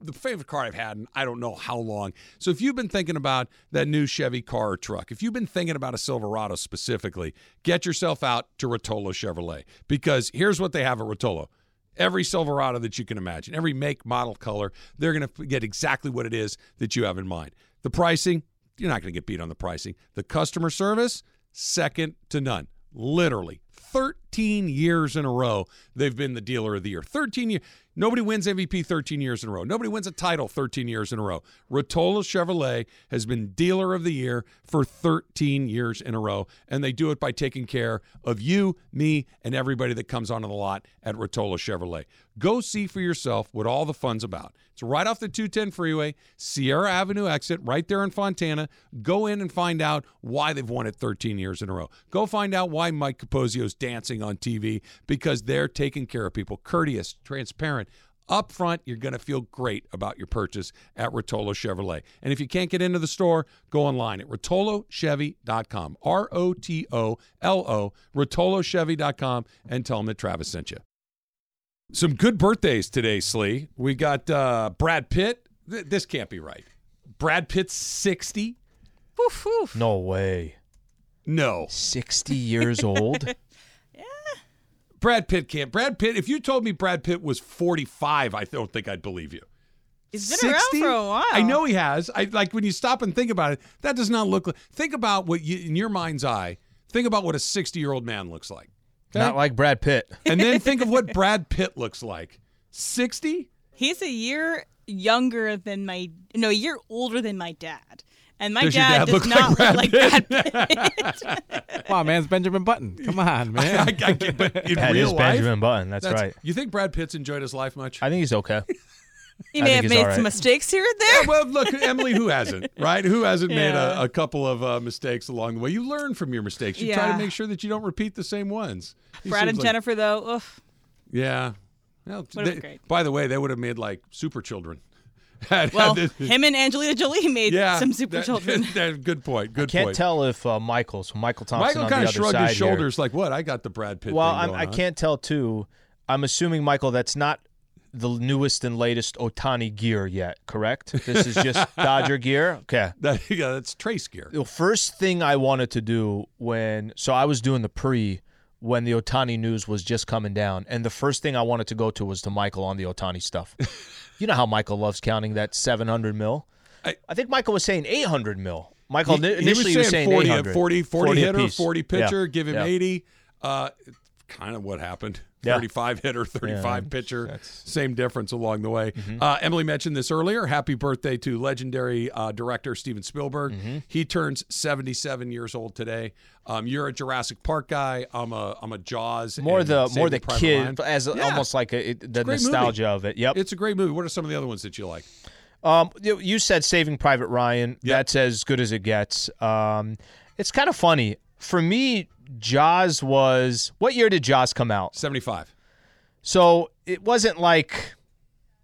the favorite car I've had in I don't know how long. So if you've been thinking about that new Chevy car or truck, if you've been thinking about a Silverado specifically, get yourself out to Rotolo Chevrolet because here's what they have at Rotolo every Silverado that you can imagine, every make, model, color, they're going to get exactly what it is that you have in mind. The pricing, you're not going to get beat on the pricing. The customer service, second to none. Literally 13 years in a row, they've been the dealer of the year. 13 years. Nobody wins MVP 13 years in a row. Nobody wins a title 13 years in a row. Rotolo Chevrolet has been dealer of the year for 13 years in a row, and they do it by taking care of you, me, and everybody that comes onto the lot at Rotolo Chevrolet. Go see for yourself what all the fun's about. It's right off the 210 freeway, Sierra Avenue exit, right there in Fontana. Go in and find out why they've won it 13 years in a row. Go find out why Mike Capozio's dancing on TV because they're taking care of people, courteous, transparent. Up front, you're going to feel great about your purchase at Rotolo Chevrolet. And if you can't get into the store, go online at rotolochevy.com. R O T O L O, rotolochevy.com, and tell them that Travis sent you. Some good birthdays today, Slee. We got uh, Brad Pitt. Th- this can't be right. Brad Pitt's 60? Woof, woof. No way. No. 60 years old? Brad Pitt can't. Brad Pitt, if you told me Brad Pitt was 45, I don't think I'd believe you. He's been around for a while. I know he has. I like when you stop and think about it. That does not look like. Think about what you in your mind's eye. Think about what a sixty-year-old man looks like. Okay? Not like Brad Pitt. and then think of what Brad Pitt looks like. Sixty. He's a year younger than my no, a year older than my dad. And my Does dad, dad does look not like look Brad like Brad Pitt. Wow, man's Benjamin Button. Come on, man. I, I get, but in That real is life, Benjamin Button. That's, right. You think Brad Pitt's enjoyed his life much? I think he's okay. He I may have made all some mistakes here and there. Yeah, well, look, Emily, who hasn't, right? Who hasn't made a, a couple of uh, mistakes along the way? You learn from your mistakes. You try to make sure that you don't repeat the same ones. He Brad seems and like- Jennifer, though, oof. Yeah. Well, they- great. By the way, they would have made like super children. Had- Well, had this- him and Angelina Jolie made yeah, some super that- children. that- good point. Good point. Can't point. tell if uh, Michael's Michael Thompson Michael kind of shrugged side his here. shoulders, like, "What? I got the Brad Pitt." Well, thing I'm, going I on." can't tell too. I'm assuming Michael, that's not the newest and latest Ohtani gear yet. Correct? This is just Dodger gear. Okay. That, yeah, that's Trace gear. The first thing I wanted to do when so I was doing the pre when the Ohtani news was just coming down, and the first thing I wanted to go to was to Michael on the Ohtani stuff. you know how Michael loves counting that 700 mil. I, think Michael was saying 800 mil. Michael He- ni- he, initially was saying 40, 800. 40, 40, hitter, 40 pitcher, Yeah. give him Yeah. 80. Uh, kind of what happened. Yeah. 35 hitter, 35 Yeah, pitcher. Same difference along the way. Uh, Emily mentioned this earlier. Happy birthday to legendary uh, director Steven Spielberg. He turns 77 years old today. Um, you're a Jurassic Park guy. I'm a I'm a Jaws. More the more the Private kid Ryan. as Yeah. almost like a, it, the great nostalgia of it. Yep. It's a great movie. What are some of the other ones that you like? Um, you, you said Saving Private Ryan. That's as good as it gets. Um, it's kind of funny for me. Jaws was what year did Jaws come out? 75. So it wasn't like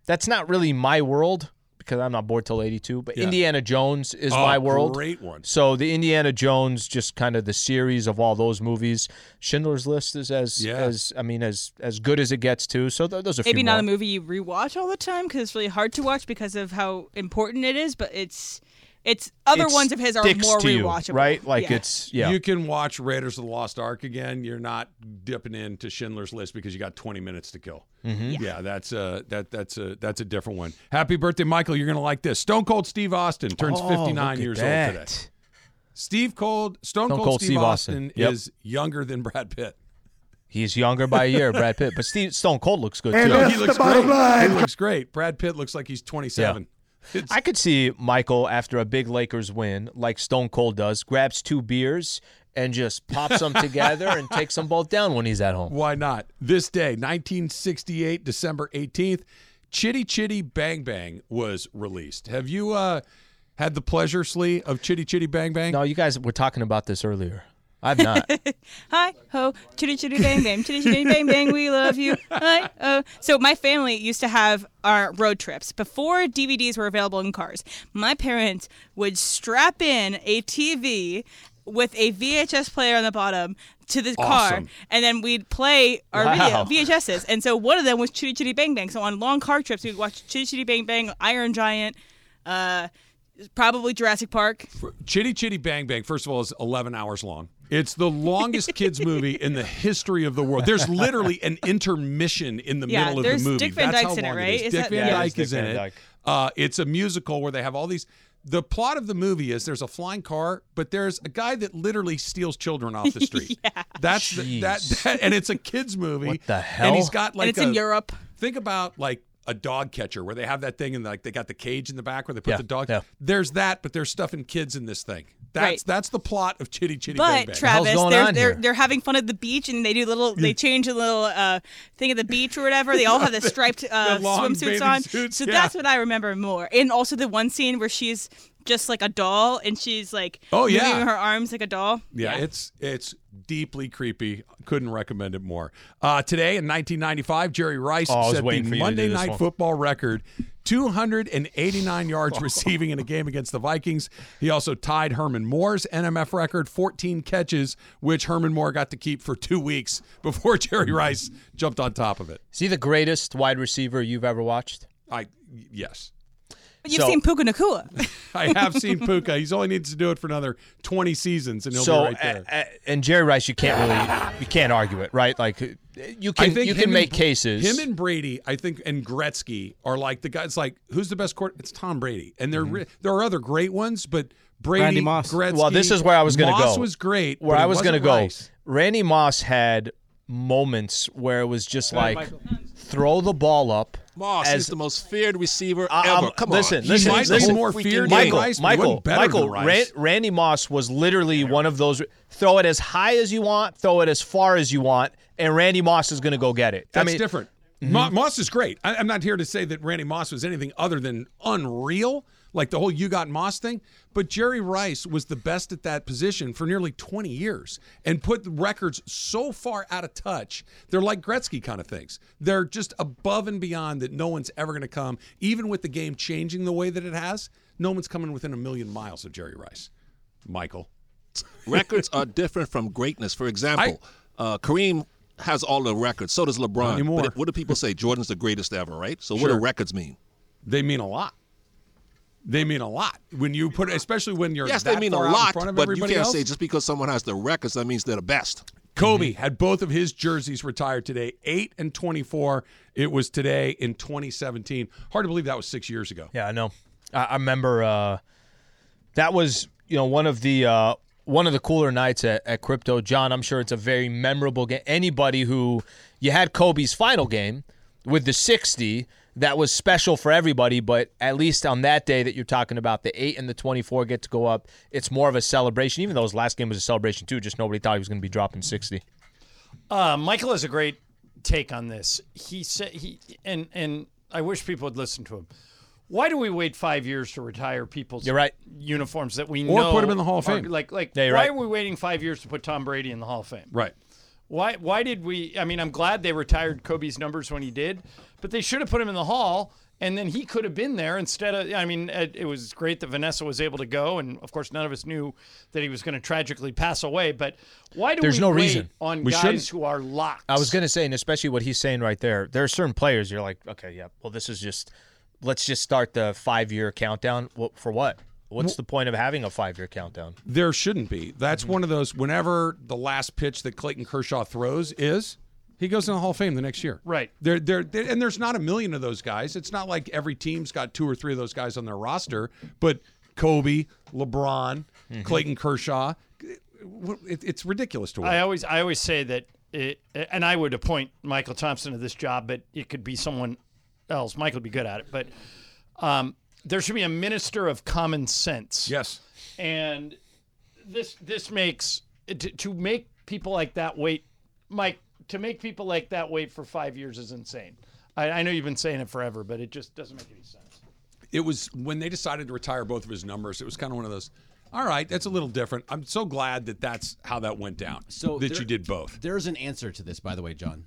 that's not really my world because I'm not bored till 82. But Yeah. Indiana Jones is Oh, my world. great one. So the Indiana Jones, just kind of the series of all those movies. Schindler's List is as Yeah. as I mean as as good as it gets too. So th- those are Maybe few not more. a movie you rewatch all the time because it's really hard to watch because of how important it is. But it's it's other It ones of his are more to you, rewatchable, right? Like Yeah. it's yeah. You can watch Raiders of the Lost Ark again. You're not dipping into Schindler's List because you got 20 minutes to kill. Mhm. Yeah, that's a that that's a that's a different one. Happy birthday, Michael! You're gonna like this. Stone Cold Steve Austin turns Oh, 59 look at years old today. Steve Cold, Stone, Stone Cold, Cold Steve, Steve Austin, Austin. Yep. is younger than Brad Pitt. He's younger by a year, Brad Pitt, but Steve Stone Cold looks good No, too. he looks great. He looks great. Brad Pitt looks like he's 27. It's- I could see Michael after a big Lakers win, like Stone Cold does, grabs two beers and just pops them together and takes them both down when he's at home. Why not? This day, 1968, December 18th, Chitty Chitty Bang Bang was released. Have you uh, had the pleasure, Slee, of Chitty Chitty Bang Bang? No, you guys were talking about this earlier. I've not. Hi ho, chitty chitty bang bang, chitty chitty bang bang, we love you. Hi oh. So my family used to have our road trips before DVDs were available in cars. My parents would strap in a TV with a VHS player on the bottom to the car, and then we'd play our Wow. video VHSs. And so one of them was Chitty Chitty Bang Bang. So on long car trips, we'd watch Chitty Chitty Bang Bang, Iron Giant, uh, probably Jurassic Park. Chitty Chitty Bang Bang, first of all, is 11 hours long. It's the longest kids movie in the history of the world. There's literally an intermission in the Yeah, middle of the movie. Dick Van That's Dyke's how in it, right? is. Is Dick that- Van Yeah, Dyke it's Dick is in Van it. Uh, it's a musical where they have all these. The plot of the movie is there's a flying car, but there's a guy that literally steals children off the street. yeah. That's the, that, that, and it's a kids movie. What the hell? And he's got like and it's a, in Europe. Think about like a dog catcher where they have that thing and like they got the cage in the back where they put Yeah, the dog. yeah. There's that, but there's stuff stuffing kids in this thing. That's Right. that's the plot of Chitty Chitty Bang But Bang. Travis, hell's going they're on they're here? they're having fun at the beach and they do little they change a little uh, thing at the beach or whatever. They all have the striped uh, The swimsuits on. suits, so yeah. that's what I remember more. And also the one scene where she's just like a doll and she's like Oh, yeah. moving her arms like a doll. Yeah, it's it's deeply creepy. Couldn't recommend it more. Uh, today in 1995, Jerry Rice Oh, set the for you to Monday Night one. Football record, 289 yards receiving in a game against the Vikings. He also tied Herman Moore's NMF record, 14 catches, which Herman Moore got to keep for two weeks before Jerry Rice jumped on top of it. Is he the greatest wide receiver you've ever watched? I yes. But you've So- seen Puka Nacua. I have seen Puka. He's only needs to do it for another 20 seasons, and he'll so, be right there. a- a- and Jerry Rice, you can't really, you can't argue it, right? Like, you I can, think you him can and- make cases. Him and Brady, I think, and Gretzky are like the guys. Like, who's the best court? It's Tom Brady, and there Mm-hmm. there are other great ones, but Brady, Randy Moss. Gretzky. well, this is where I was going to go. Moss was great. Where but I was going to go. Rice. Randy Moss had moments where it was just like Michael. Throw the ball up. Moss as is the most feared receiver I- ever. I'm- Come listen, on. listen, He might listen. be more freaking feared than Michael, Rice, but he Michael, Michael, than Ran- Randy Moss was literally one of those. Throw it as high as you want, throw it as far as you want, and Randy Moss is going to go get it. That's I mean, different. Mm-hmm. Moss is great. I, I'm not here to say that Randy Moss was anything other than unreal, like the whole "you got Moss" thing. But Jerry Rice was the best at that position for nearly 20 years and put records so far out of touch. They're like Gretzky kind of things. They're just above and beyond that. No one's ever going to come, even with the game changing the way that it has. No one's coming within a million miles of Jerry Rice. Michael. records are different from greatness. For example, uh, Kareem has all the records. So does LeBron. But what do people say? Jordan's the greatest ever, right? So what do records mean? They mean a lot. They mean a lot when you put, especially when you're Yes, that they mean a far out in lot, front of but you everybody can't else. say just because someone has the records that means they're the best. Kobe had both of his jerseys retired today, eight and twenty-four. It was today in 2017. Hard to believe that was six years ago. Yeah, I know. I, I remember uh, that was you know one of the uh, one of the cooler nights at, at Crypto. John, I'm sure it's a very memorable game. Anybody who you had Kobe's final game with the 60, that was special for everybody, but at least on that day that you're talking about, the 8 and the 24 get to go up. It's more of a celebration, even though his last game was a celebration too, just nobody thought he was going to be dropping 60. Uh, Michael has a great take on this. He said he and and I wish people would listen to him. Why do we wait five years to retire people's You're right. uniforms that we know? Or know them in the Hall of are- Fame. Like like Yeah, why right. are we waiting five years to put Tom Brady in the Hall of Fame? Right. Why why did we? I mean, I'm glad they retired Kobe's numbers when he did, but they should have put him in the Hall. And then he could have been there instead of. I mean, it, it was great that Vanessa was able to go, and of course, none of us knew that he was going to tragically pass away. But why do There's we no wait reason. on We guys shouldn't. who are locked? I was going to say, and especially what he's saying right there, there are certain players you're like, okay, yeah, well, this is just, let's just start the five year countdown. Well, for what? What's the point of having a five year countdown? There shouldn't be. That's one of those. Whenever the last pitch that Clayton Kershaw throws is, he goes in the Hall of Fame the next year. Right. There, there, and there's not a million of those guys. It's not like every team's got two or three of those guys on their roster. But Kobe, LeBron, Mm-hmm. Clayton Kershaw, it, it's ridiculous to wait. I always I always say that, it, and I would appoint Michael Thompson to this job, but it could be someone else. Michael would be good at it, but um, there should be a minister of common sense. Yes, and this this makes to, to make people like that wait, Mike. To make people like that wait for five years is insane. I, I know you've been saying it forever, but it just doesn't make any sense. it was when they decided to retire both of his numbers. It was kind of one of those. All right, that's a little different. I'm so glad that that's how that went down. So that there- you did both. There's an answer to this, by the way, John.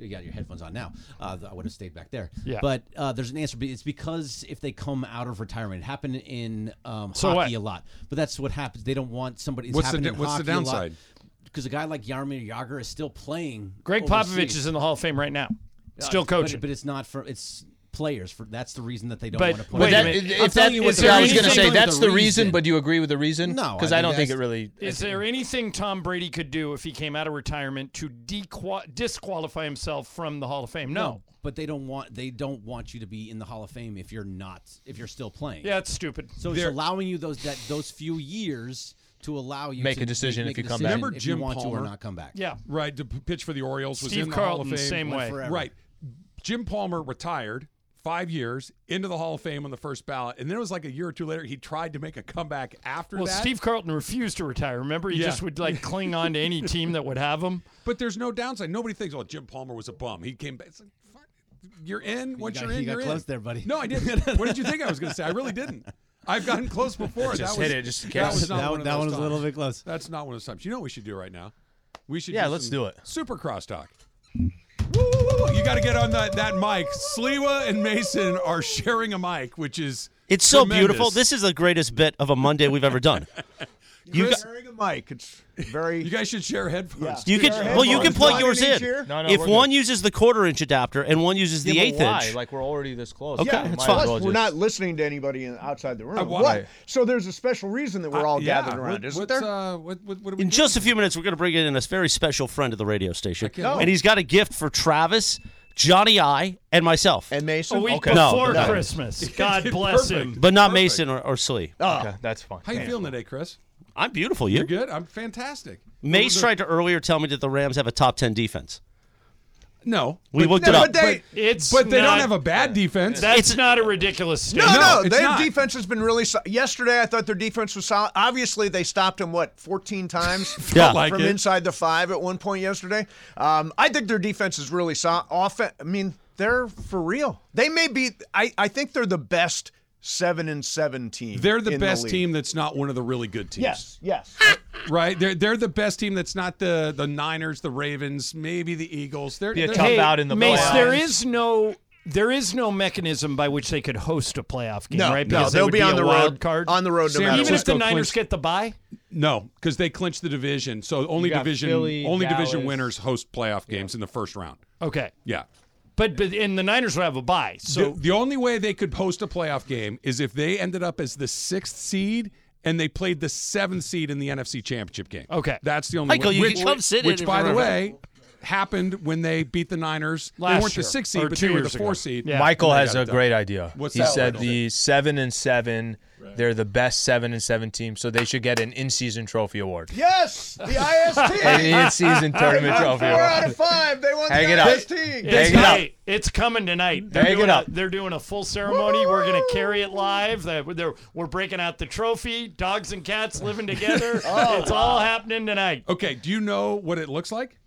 You got your headphones on now. Uh, I would have stayed back there. Yeah. But uh, there's an answer. It's because if they come out of retirement, it happened in um, So hockey what? a lot. But that's what happens. They don't want somebody. It's What's the happened in what's the hockey a lot. downside? Because a guy like Jaromir Jagr is still playing. Gregg Popovich is in the Hall of Fame right now, uh, still but- coaching. but, it's not for it's players. For that's the reason that they don't But- want to play. wait him a I'm if that, telling you what the I was going to say I'm telling you that's the reason, reason. but do you agree with the reason? No, because I I, don't think it really. Is there anything Tom Brady could do if he came out of retirement to dequal- disqualify himself from the Hall of Fame? No. but they don't want they don't want you to be in the Hall of Fame if you're not if you're still playing. Yeah, it's stupid. So it's There- allowing you those that those few years to allow you Make to a decision make if a you come decision back. Remember if Jim you want to Palmer? or not come back. Yeah. Right, to pitch for the Orioles was Steve in the Hall of Fame. same way. forever. Right. Jim Palmer retired five years into the Hall of Fame on the first ballot, and then it was like a year or two later he tried to make a comeback after Well, that. Steve Carlton refused to retire. Remember, he Yeah. just would like cling on to any team that would have him. but there's no downside. Nobody thinks, "Oh, Jim Palmer was a bum." He came back. It's like, you're in. Once got- you're in, you got you're in. there, buddy. No, I didn't. what did you think I was going to say? I really didn't. I've gotten close before. Just that was, hit it, just in that was not That- one of that one was a little bit close. That's not one of those times. You know what we should do right now? We should. Yeah, do let's do it. Super crosstalk. You got to get on that, that mic. Sliwa and Mason are sharing a mic, which is It's so tremendous. beautiful. This is the greatest bit of a Monday we've ever done. You Chris, got- Wearing a mic. It's very. you guys should share headphones. You could Share well, you can plug yours in in. each ear? No, no, if one good. uses the quarter inch adapter and one uses the Yeah, eighth why? inch, Like we're already this close. Okay, Yeah, that's fine. plus well we're not listening to anybody in, outside the room. Uh, what? So there's a special reason that we're all yeah, gathered around, what- isn't there? Uh, what, what, what are we in doing? just a few minutes, we're going to bring in a very special friend of the radio station, can't and he's got a gift for Travis, Johnny I, and myself, and Mason. A week Okay. No, before no. Christmas. God bless Perfect. him. but not Perfect. Mason or, or Slee. Okay, that's fine. How you feeling today, Chris? I'm beautiful. You're good. I'm fantastic. Mace The- tried to earlier tell me that the Rams have a top ten defense. No, We but- looked No, it up. but they, It's but they not- don't have a bad defense. That's It's- not a ridiculous no, statement. no, it's their not. defense has been really. So- Yesterday, I thought their defense was solid. Obviously, they stopped him what 14 times Yeah. like from it. inside the five at one point yesterday. Um, I think their defense is really solid. Offen- I mean, they're for real. They may be. I, I think they're the best seven and seven team. They're the in best league. team that's not one of the really good teams. Yes, yes. Right? They're they're the best team that's not the the Niners, the Ravens, maybe the Eagles. They're, Be a they're tough out in the Mace, playoffs. there is no there is no mechanism by which they could host a playoff game, No, right? no, Because they they'll would be on the wild road. card. On the road, no San matter Even what. if the Francisco Niners clinched- get the bye, No, because they clinch the division. So only division Philly, only division winners host playoff games in the first round. okay. Yeah. But but and the Niners will have a bye. So the, the only way they could host a playoff game is if they ended up as the sixth seed and they played the seventh seed in the NFC Championship game. Okay. that's the only Michael, way. you which, can come sit in which by the ever- way, happened when they beat the Niners. they Last weren't year, the sixth or seed, but they were the years ago. four seed. Yeah. Michael has a done. great idea. What's he that, said Michael? the seven and seven, they're the best seven and seven team, so they should get an in-season trophy award. Yes, the IST. An in-season tournament They won trophy Four award. out of five. They won Hang the it up. IST. It's, Hang it up. it's coming tonight. They're Hang doing it up. A, they're doing a full ceremony. We're going to carry it live. They're, they're- we're breaking out the trophy. Dogs and cats living together. Oh, it's all happening tonight. Okay, do you know what it looks like?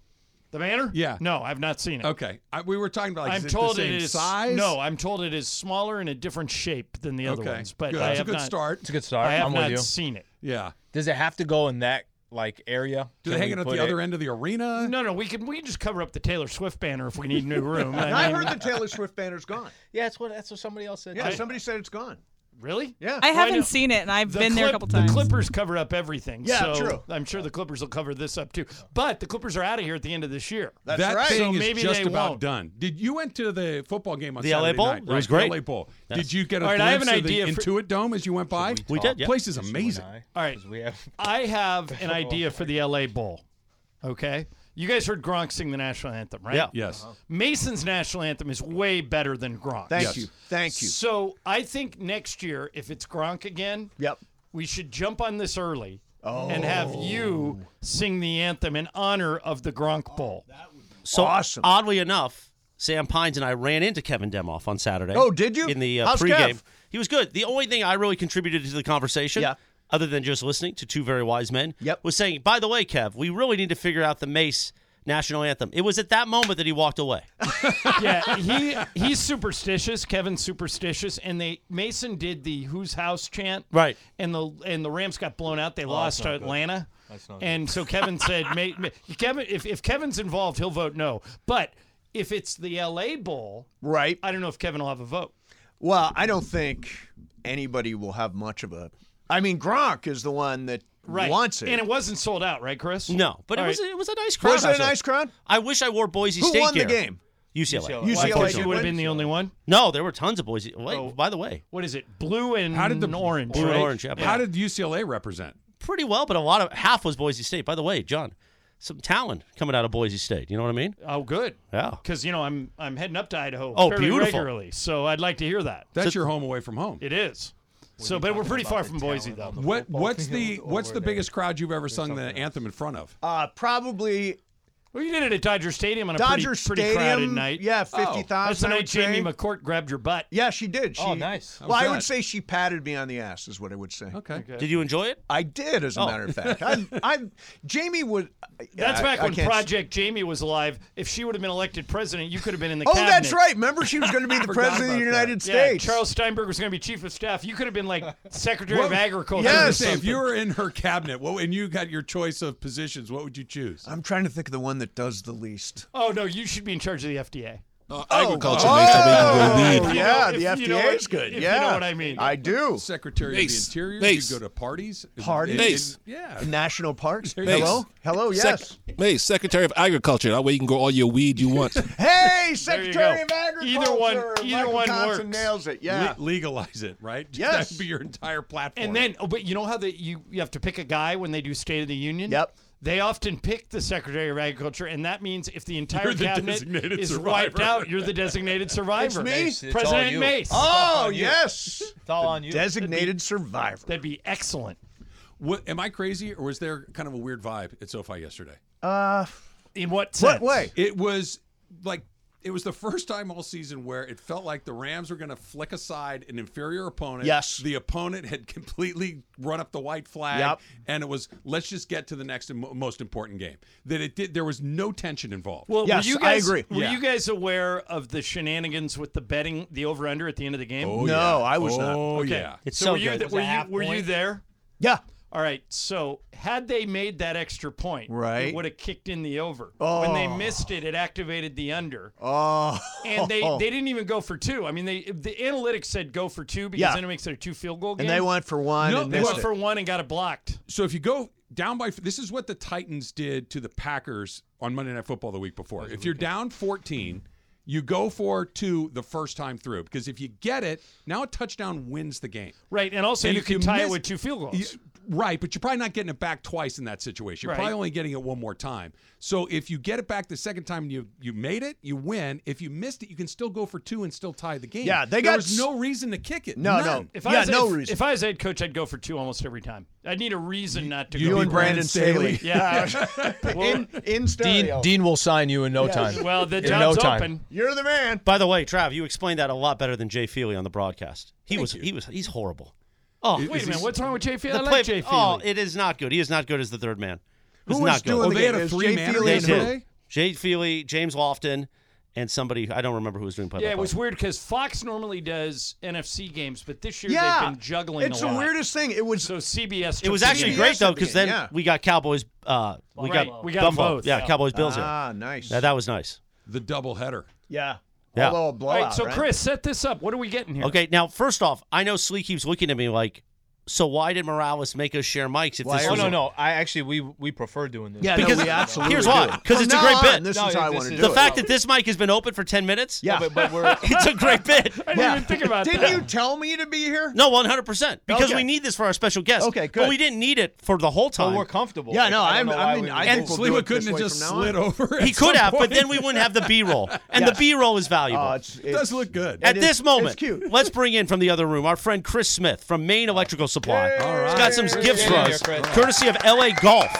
The banner? Yeah. No, I've not seen it. Okay, I, we were talking about. Like, I'm is told it, the same it is size. No, I'm told it is smaller and a different shape than the other Okay, ones. But good. I That's a have good not, start. It's a good start. I have I'm not with you. seen it. Yeah. Does it have to go in that like area? Do they Can hang it at put the other end of the arena? No, no, we can we can just cover up the Taylor Swift banner if we need a new room. And I mean- heard the Taylor Swift banner's gone. Yeah, that's what that's what somebody else said. Yeah, too. somebody said it's gone. Really? Yeah. I Well, haven't know- seen it, and I've the been there a Clip- couple times. The Clippers cover up everything. Yeah, so true. I'm sure the Clippers will cover this up too. But the Clippers are out of here at the end of this year. That's that right. thing So is maybe just they about won't. done. Did you went to the football game on The LA Saturday Bowl? night? It was great. The LA Bowl. Yes. Did you get a All right, I have glimpse an of the idea for- Intuit Dome as you went by? We did, yeah. Place is amazing. All right. We have I have an idea for the LA Bowl. Okay. You guys heard Gronk sing the national anthem, right? Yeah. Yes. Mason's national anthem is way better than Gronk. Thank Yes. you. Thank you. So I think next year, if it's Gronk again, Yep. we should jump on this early and have you sing the anthem in honor of the Gronk Bowl. So Awesome. oddly enough, Sam Pines and I ran into Kevin Demoff on Saturday. Oh, did you? In the uh, pregame. Kev? He was good. The only thing I really contributed to the conversation, Yeah. Other than just listening to two very wise men, Yep. was saying, by the way, Kev, we really need to figure out the Mace national anthem. It was at that moment that he walked away. yeah, he he's superstitious. Kevin's superstitious, and they Mason did the "Whose House" chant, Right. And the and the Rams got blown out. They oh, lost to not good. Atlanta, That's not and so Kevin said, "Ma- ma- "Kevin, if if Kevin's involved, he'll vote no." But if it's the L.A. Bowl, Right. I don't know if Kevin will have a vote. Well, I don't think anybody will have much of a. I mean, Gronk is the one that Right, wants it. and it wasn't sold out, right, Chris? No, but it All was right. it was a nice crowd. Was it a I thought. nice crowd? I wish I wore Boise Who State won the gear. game? UCLA. UCLA Well, I thought you would have been the only one. No, there were tons of Boise. Wait, Oh. by the way, What is it? Blue and How did the orange? Blue and orange, yeah. How did UCLA represent? pretty well, but a lot of half was Boise State. By the way, John, some talent coming out of Boise State. You know what I mean? Oh, good. Yeah. Because you know I'm I'm heading up to Idaho Oh, fairly beautiful. regularly, so I'd like to hear that. That's your home away from home. It is. So, but we're pretty far from Boise, though. What what's the what's the biggest crowd you've ever sung the anthem in front of? Uh, probably Well, you did it at Dodger Stadium on a Dodger pretty, pretty Stadium. crowded night. Yeah, Oh, fifty thousand. That's the night Jamie McCourt grabbed your butt. Yeah, she did. Oh, she, Oh, nice. Well, I How's would say she patted me on the ass, is what I would say. Okay. Did you enjoy it? I did, as a Oh. matter of fact. I'm, I'm Jamie would. That's I- back I when can't- Project Jamie was alive. If she would have been elected president, you could have been in the cabinet. Oh, cabinet. that's right. Remember, she was going to be the president of the about that. United Yeah, States. Charles Steinberg was going to be chief of staff. You could have been like secretary What- of agriculture. I was or gonna say, if something. you were in her cabinet, what and you got your choice of positions, what would you choose? I'm trying to think of the one that does the least. Oh no, you should be in charge of the FDA. Uh, agriculture oh, makes that we oh, weed. If you yeah, know- the if you know FDA what- is good. if yeah, you know what I mean. I do. Secretary Mace. of the Interior. Mace. You go to parties. Parties? And- and- Mace. yeah. National parks. Mace. Hello, hello. Sec- Yes. Mace, Secretary of Agriculture. That way you can grow all your weed you want. Hey, Secretary of. Agriculture. Either one- either Michael one Thompson works. nails it. Yeah. Le- legalize it, right? Yes. That would be your entire platform. And then, oh, but you know how that you you have to pick a guy when they do State of the Union. Yep. They often pick the Secretary of Agriculture, and that means if the entire the cabinet is survivor. wiped out, you're the designated survivor. me? Mace, it's all President you. Mace. Oh on yes, It's all on you. designated survivor. That'd be excellent. what, am I crazy, or was there kind of a weird vibe at SoFi yesterday? Uh, In what sense? what way? It was like it was the first time all season where it felt like the Rams were going to flick aside an inferior opponent. Yes. the opponent had completely run up the white flag, Yep. and it was let's just get to the next and mo- most important game. That it did. There was no tension involved. Well, Yes, were you I guys, agree. Were Yeah. you guys aware of the shenanigans with the betting, the over under at the end of the game? Oh, No, yeah. I was not. Oh Okay. yeah. It's so, so were you good. th- were you were you there? Yeah. All right. So had they made that extra point, Right. it would have kicked in the over. Oh. When they Oh. missed it, it activated the under. Oh. And they, they didn't even go for two. I mean, they the analytics said go for two because Yeah. then it makes it a two field goal game. and they went for one No, and They missed went it. for one and got it blocked. So if you go down by this is what the Titans did to the Packers on Monday Night Football the week before. If you're down 14, you go for two the first time through because if you get it, now a touchdown wins the game. Right, and also And you if can you tie it miss- with two field goals. You- Right, but you're probably not getting it back twice in that situation. You're Right. probably only getting it one more time. So if you get it back the second time and you you made it, you win. If you missed it, you can still go for two and still tie the game. Yeah, they there got was s- no reason to kick it. No, no. None. If Yeah, I was, no if, reason. If I was head coach, I'd go for two almost every time. I'd need a reason not to you go. and Brandon it. Staley. Yeah. in in Dean, stereo. Dean will sign you in no time. Well, the in job's no time. open. You're the man. By the way, Trav, you explained that a lot better than Jay Feely on the broadcast. He was he was he's horrible. Oh, Wait a minute. What's wrong with Jay Feely? the I like play- Jay Feely. Oh, it is not good. He is not good as the third man. It's Who not was good. doing Oh, the they had game? a Is three Jay man Feely They and did. today? Jay Feely, James Lofton, and somebody I don't remember who was doing play. yeah, it was weird because Fox normally does NFC games, but this year Yeah, they've been juggling it's a the lot. weirdest thing. It was So CBS. It took was the actually game. great though at the because then yeah. we got Cowboys. Uh, we Right. got We got 'em Buffalo. both, Yeah, yeah. Cowboys Bills. yeah. ah nice. yeah, that was nice. The double header. yeah. Yeah. Although a All blowout. right, so right? Chris, set this up. What are we getting here? Okay, now first off, I know Slee keeps looking at me like, so why did Morales make us share mics if Why this Oh was no, a- no. I actually we we prefer doing this. Yeah, Because no, we absolutely here's why. Because it's a great on, bit. This No, is how I want to is- do The it. fact that this mic has been open for ten minutes, Yeah. but, but we're it's a great bit. I didn't even think about it. Didn't that. you tell me to be here? No, one hundred percent. Because Okay. we need this for our special guest. Okay, But we didn't need it for the whole but time. we're comfortable. Yeah, Like, no, I I'm. don't know I mean, we I would think we'll Sliwa couldn't have just slid over. he could have, but then we wouldn't have the B roll, and the B roll is valuable. Oh, It does look good. At this moment, it's cute. let's bring in from the other room our friend Chris Smith from Maine oh. Electrical Supply. All He's got some right. gifts for us, yeah, courtesy of LA Golf.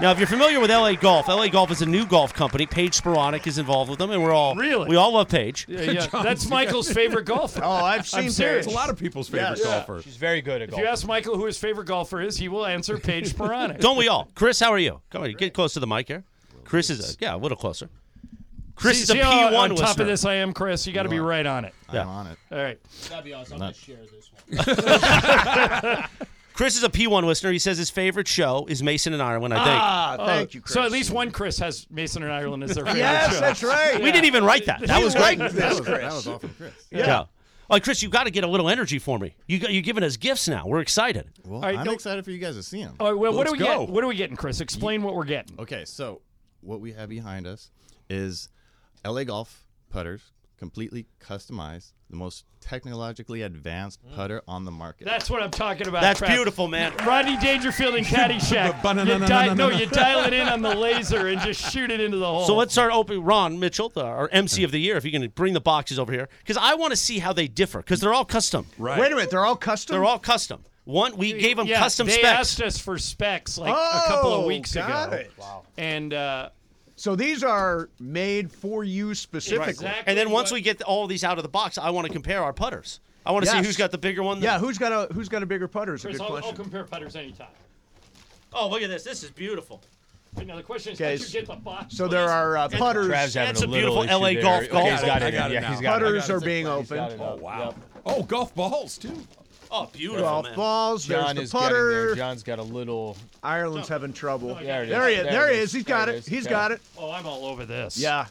Now, if you're familiar with LA Golf, LA Golf is a new golf company. Paige Spiranac is involved with them, and we're all Really? we all love Paige. Yeah, yeah. That's Michael's favorite golfer. Oh, I've seen I'm serious. It's a lot of people's favorite Yes. golfer. She's very good at golf. If golf. you ask Michael who his favorite golfer is, he will answer Paige Spiranac. Don't we all? Chris, how are you? Come on, get close to the mic here. Chris is a, yeah, a little closer. Chris see, is a see how P1 on listener. top of this I am, Chris. You got to be right on it. Yeah. I'm on it. All right. That'd be awesome. I'm Not- gonna share this one. Chris is a P1 listener. He says his favorite show is Mason and Ireland. I think. Ah, thank you, Chris. So at least one Chris has Mason and Ireland as their favorite show. yes, show. that's right. We didn't even write that. That was great. Like That this, was, Chris. that was all from Chris. Yeah. Like Chris, you got to get a little energy for me. You got, you're giving us gifts now. We're excited. Well, right, I'm go- excited for you guys to see him. All right, well, what Let's do we go. get? What are we getting, Chris? Explain what we're getting. Okay, so what we have behind us is LA Golf putters, completely customized, the most technologically advanced putter on the market. That's what I'm talking about. That's Trav. beautiful, man. Rodney Dangerfield and Caddyshack. You di- no, you dial it in on the laser and just shoot it into the hole. So let's start opening. Ron Mitchell, the, our MC of the year, if you can bring the boxes over here, because I want to see how they differ, because they're all custom. Right. Wait a minute, they're all custom. They're all custom. One, we gave them yeah, custom they specs. asked us for specs like a couple of Oh, weeks got ago. it. Wow. And uh, So these are made for you specifically. exactly and then once what- we get all these out of the box, I want to compare our putters. I want to see who's got the bigger one. Yeah, who's got a who's got a bigger putter? Is a good I'll, I'll compare putters anytime. Oh, look at this. This is beautiful. But now the question is, Okay, how'd you get the box? So there are uh, putters. Trav's having That's a a beautiful LA there. golf Okay, golf. He's got it. got in. it Yeah, he's got it. Putters I are being opened. Oh wow. Yep. Oh, golf balls too. Oh, beautiful, Golf man. balls. John There's is the getting there. putter. John's got a little. Ireland's having trouble. There it is. There he is. There There he is. is. He's There got it He's got it. Oh, I'm all over this. Yeah.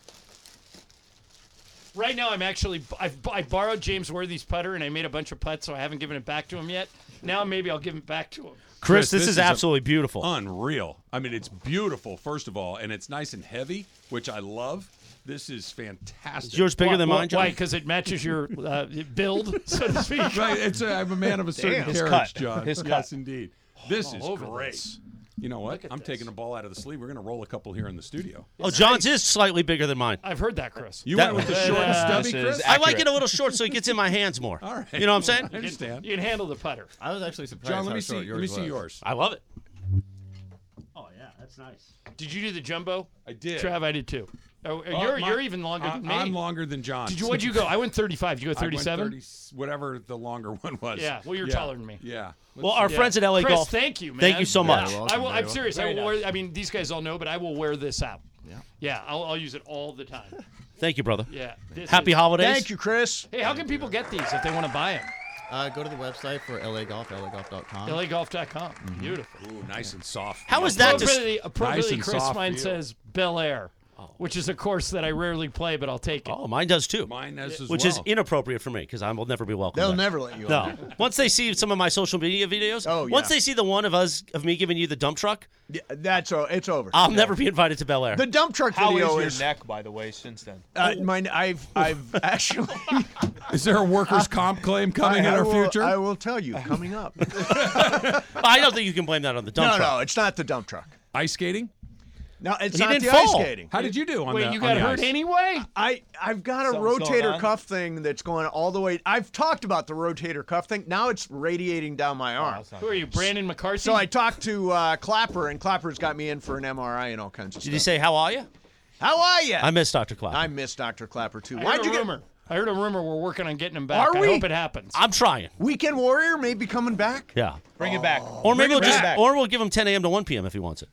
Right now, I'm actually I've, I borrowed James Worthy's putter and I made a bunch of putts, so I haven't given it back to him yet. Now maybe I'll give it back to him. Chris, Chris, this, this is, is a- absolutely beautiful. Unreal. I mean, it's beautiful, first of all, and it's nice and heavy, which I love. This is fantastic. Is yours bigger Why- than mine, John? Why? Because it matches your uh, build, so to speak. Right, it's a, I'm a man of a certain His carriage, cut. John. His yes, cut. indeed. This all is over great. this. You know what? I'm this. taking a ball out of the sleeve. We're going to roll a couple here in the studio. oh, John's is slightly bigger than mine. I've heard that, Chris. You That- went with the short and stubby, Chris? I like it a little short so it gets in my hands more. All right. You know what I'm saying? I understand. You can handle the putter. I was actually surprised. John, let how me see. short Let me see yours. I love it. Oh yeah, that's nice. Did you do the jumbo? I did. Trav, I did too. Oh, Uh, you're my- you're even longer I- than me. I'm longer than John. Did you? What'd you go? I went 35. You go I 37. whatever the longer one was. Yeah. Well, you're Yeah. taller than me. Yeah. Well, our Yeah. friends at LA Chris, Golf. thank you, man. Thank you so Yeah. much. You're I will. I'm welcome. serious. I will wear. I mean, these guys all know, but I will wear this out. Yeah. Yeah, I'll, I'll use it all the time. Thank you, brother. Yeah. this Happy is- holidays. Thank you, Chris. Hey, how can people get these if they want to buy them? Uh, go to the website for LA Golf, lagolf.com. LAGolf.com. Beautiful. Ooh, nice and soft. How is that? Just, Appropriately, appropriately and Chris, soft mine feel. says Bel Air. Which is a course that I rarely play, but I'll take it. Oh, mine does too. Mine does as Which well. is inappropriate for me because I will never be welcome. They'll there. never let you No. on Once they see some of my social media videos, Oh, once they see the one of us of me giving you the dump truck, Yeah, that's o- it's over. I'll Yeah. never be invited to Bel Air. The dump truck How video is is. your neck, by the way, since then? Uh, mine, I've I've actually. Is there a workers' comp claim coming I, in our will, future? I will tell you coming up. I don't think you can blame that on the dump truck. no, truck. no, it's not the dump truck. Ice skating? No, it's He not didn't the fall. ice skating. How did you do on Wait, the you got hurt ice? anyway? I I've got a Something's rotator cuff thing that's going all the way. I've talked about the rotator cuff thing. Now it's radiating down my arm. Who are you, Brandon McCarthy? so I talked to uh, Clapper, and Clapper's got me in for an MRI and all kinds of Did stuff. Did you say how are you? How are you? I miss Dr. Clapper. I miss Dr. Clapper too. I Why'd you a get? rumor. I heard a rumor we're working on getting him back. Are we? I we? hope it happens. I'm trying. Weekend Warrior may be coming back. Yeah. Bring it back. Or maybe Bring we'll just, back. or we'll give him 10 a.m. to 1 p.m. if he wants it.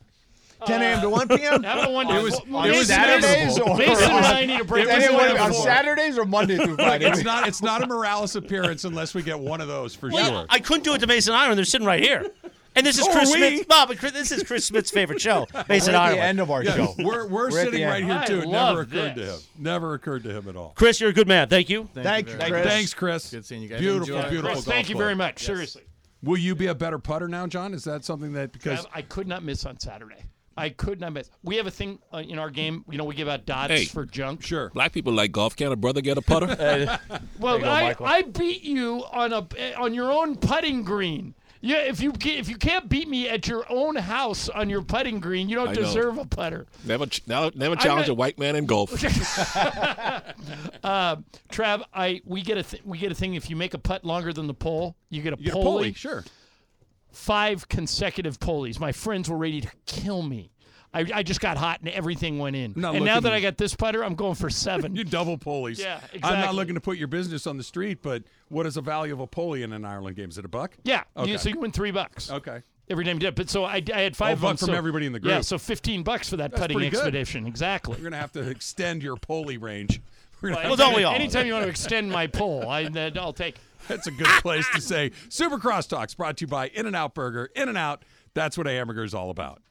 10 a.m. to 1 p.m. I don't. It was- Well, it was Saturdays or- Mason and I need a break. It was Mason and I one have on. Saturdays or Monday through Friday? It's not. It's not a Morales appearance unless we get one of those for sure. I couldn't do it to Mason Ireland. They're sitting right here. And this is So Chris we. Smith. No, this is Chris Smith's favorite show, Mason We're at Ireland. the end of our Yeah, show. we're we're, at sitting right end. here I too. It never occurred to him. Never occurred to him at all. Chris, you're a good man. Thank you. Thank you, Thank Chris. Thanks, Chris. Good seeing you guys. Beautiful, Enjoy. beautiful. Chris, golf thank you very much. Seriously. Will you be a better putter now, John? Is that something that because Trav, I could not miss on Saturday. I could not miss. We have a thing uh, in our game. You know, we give out dots Hey. for junk. sure. Black people like golf. Can a brother get a putter? Well, go, I, Michael. I beat you on a on your own putting green. Yeah, if you ca- if you can't beat me at your own house on your putting green, you don't I know. deserve a putter. never, ch- now- never challenge not- a white man in golf. Uh, Trav, I we get a th- we get a thing. If you make a putt longer than the pole, you get a You get a pulley. pulley, sure. Five consecutive pulleys. My friends were ready to kill me. I, I just got hot and everything went in. Not and now looking- that I got this putter, I'm going for seven. You double pulleys. Yeah, exactly. I'm not looking to put your business on the street, but what is the value of a pulley in an Ireland game? Is it a buck? yeah, Okay. you, so you win three bucks. Okay. Every time you did. But so I, I had five Oh, buck of them, from so- everybody in the group. Yeah, so 15 bucks for that That's putting pretty good. expedition. Exactly. You're gonna have to extend your pulley range. We're Well, don't we all? Anytime you want to extend my pull, I, I'll take it. That's a good place to say. Super Crosstalks brought to you by In-N-Out Burger. In-N-Out. That's what a hamburger is all about.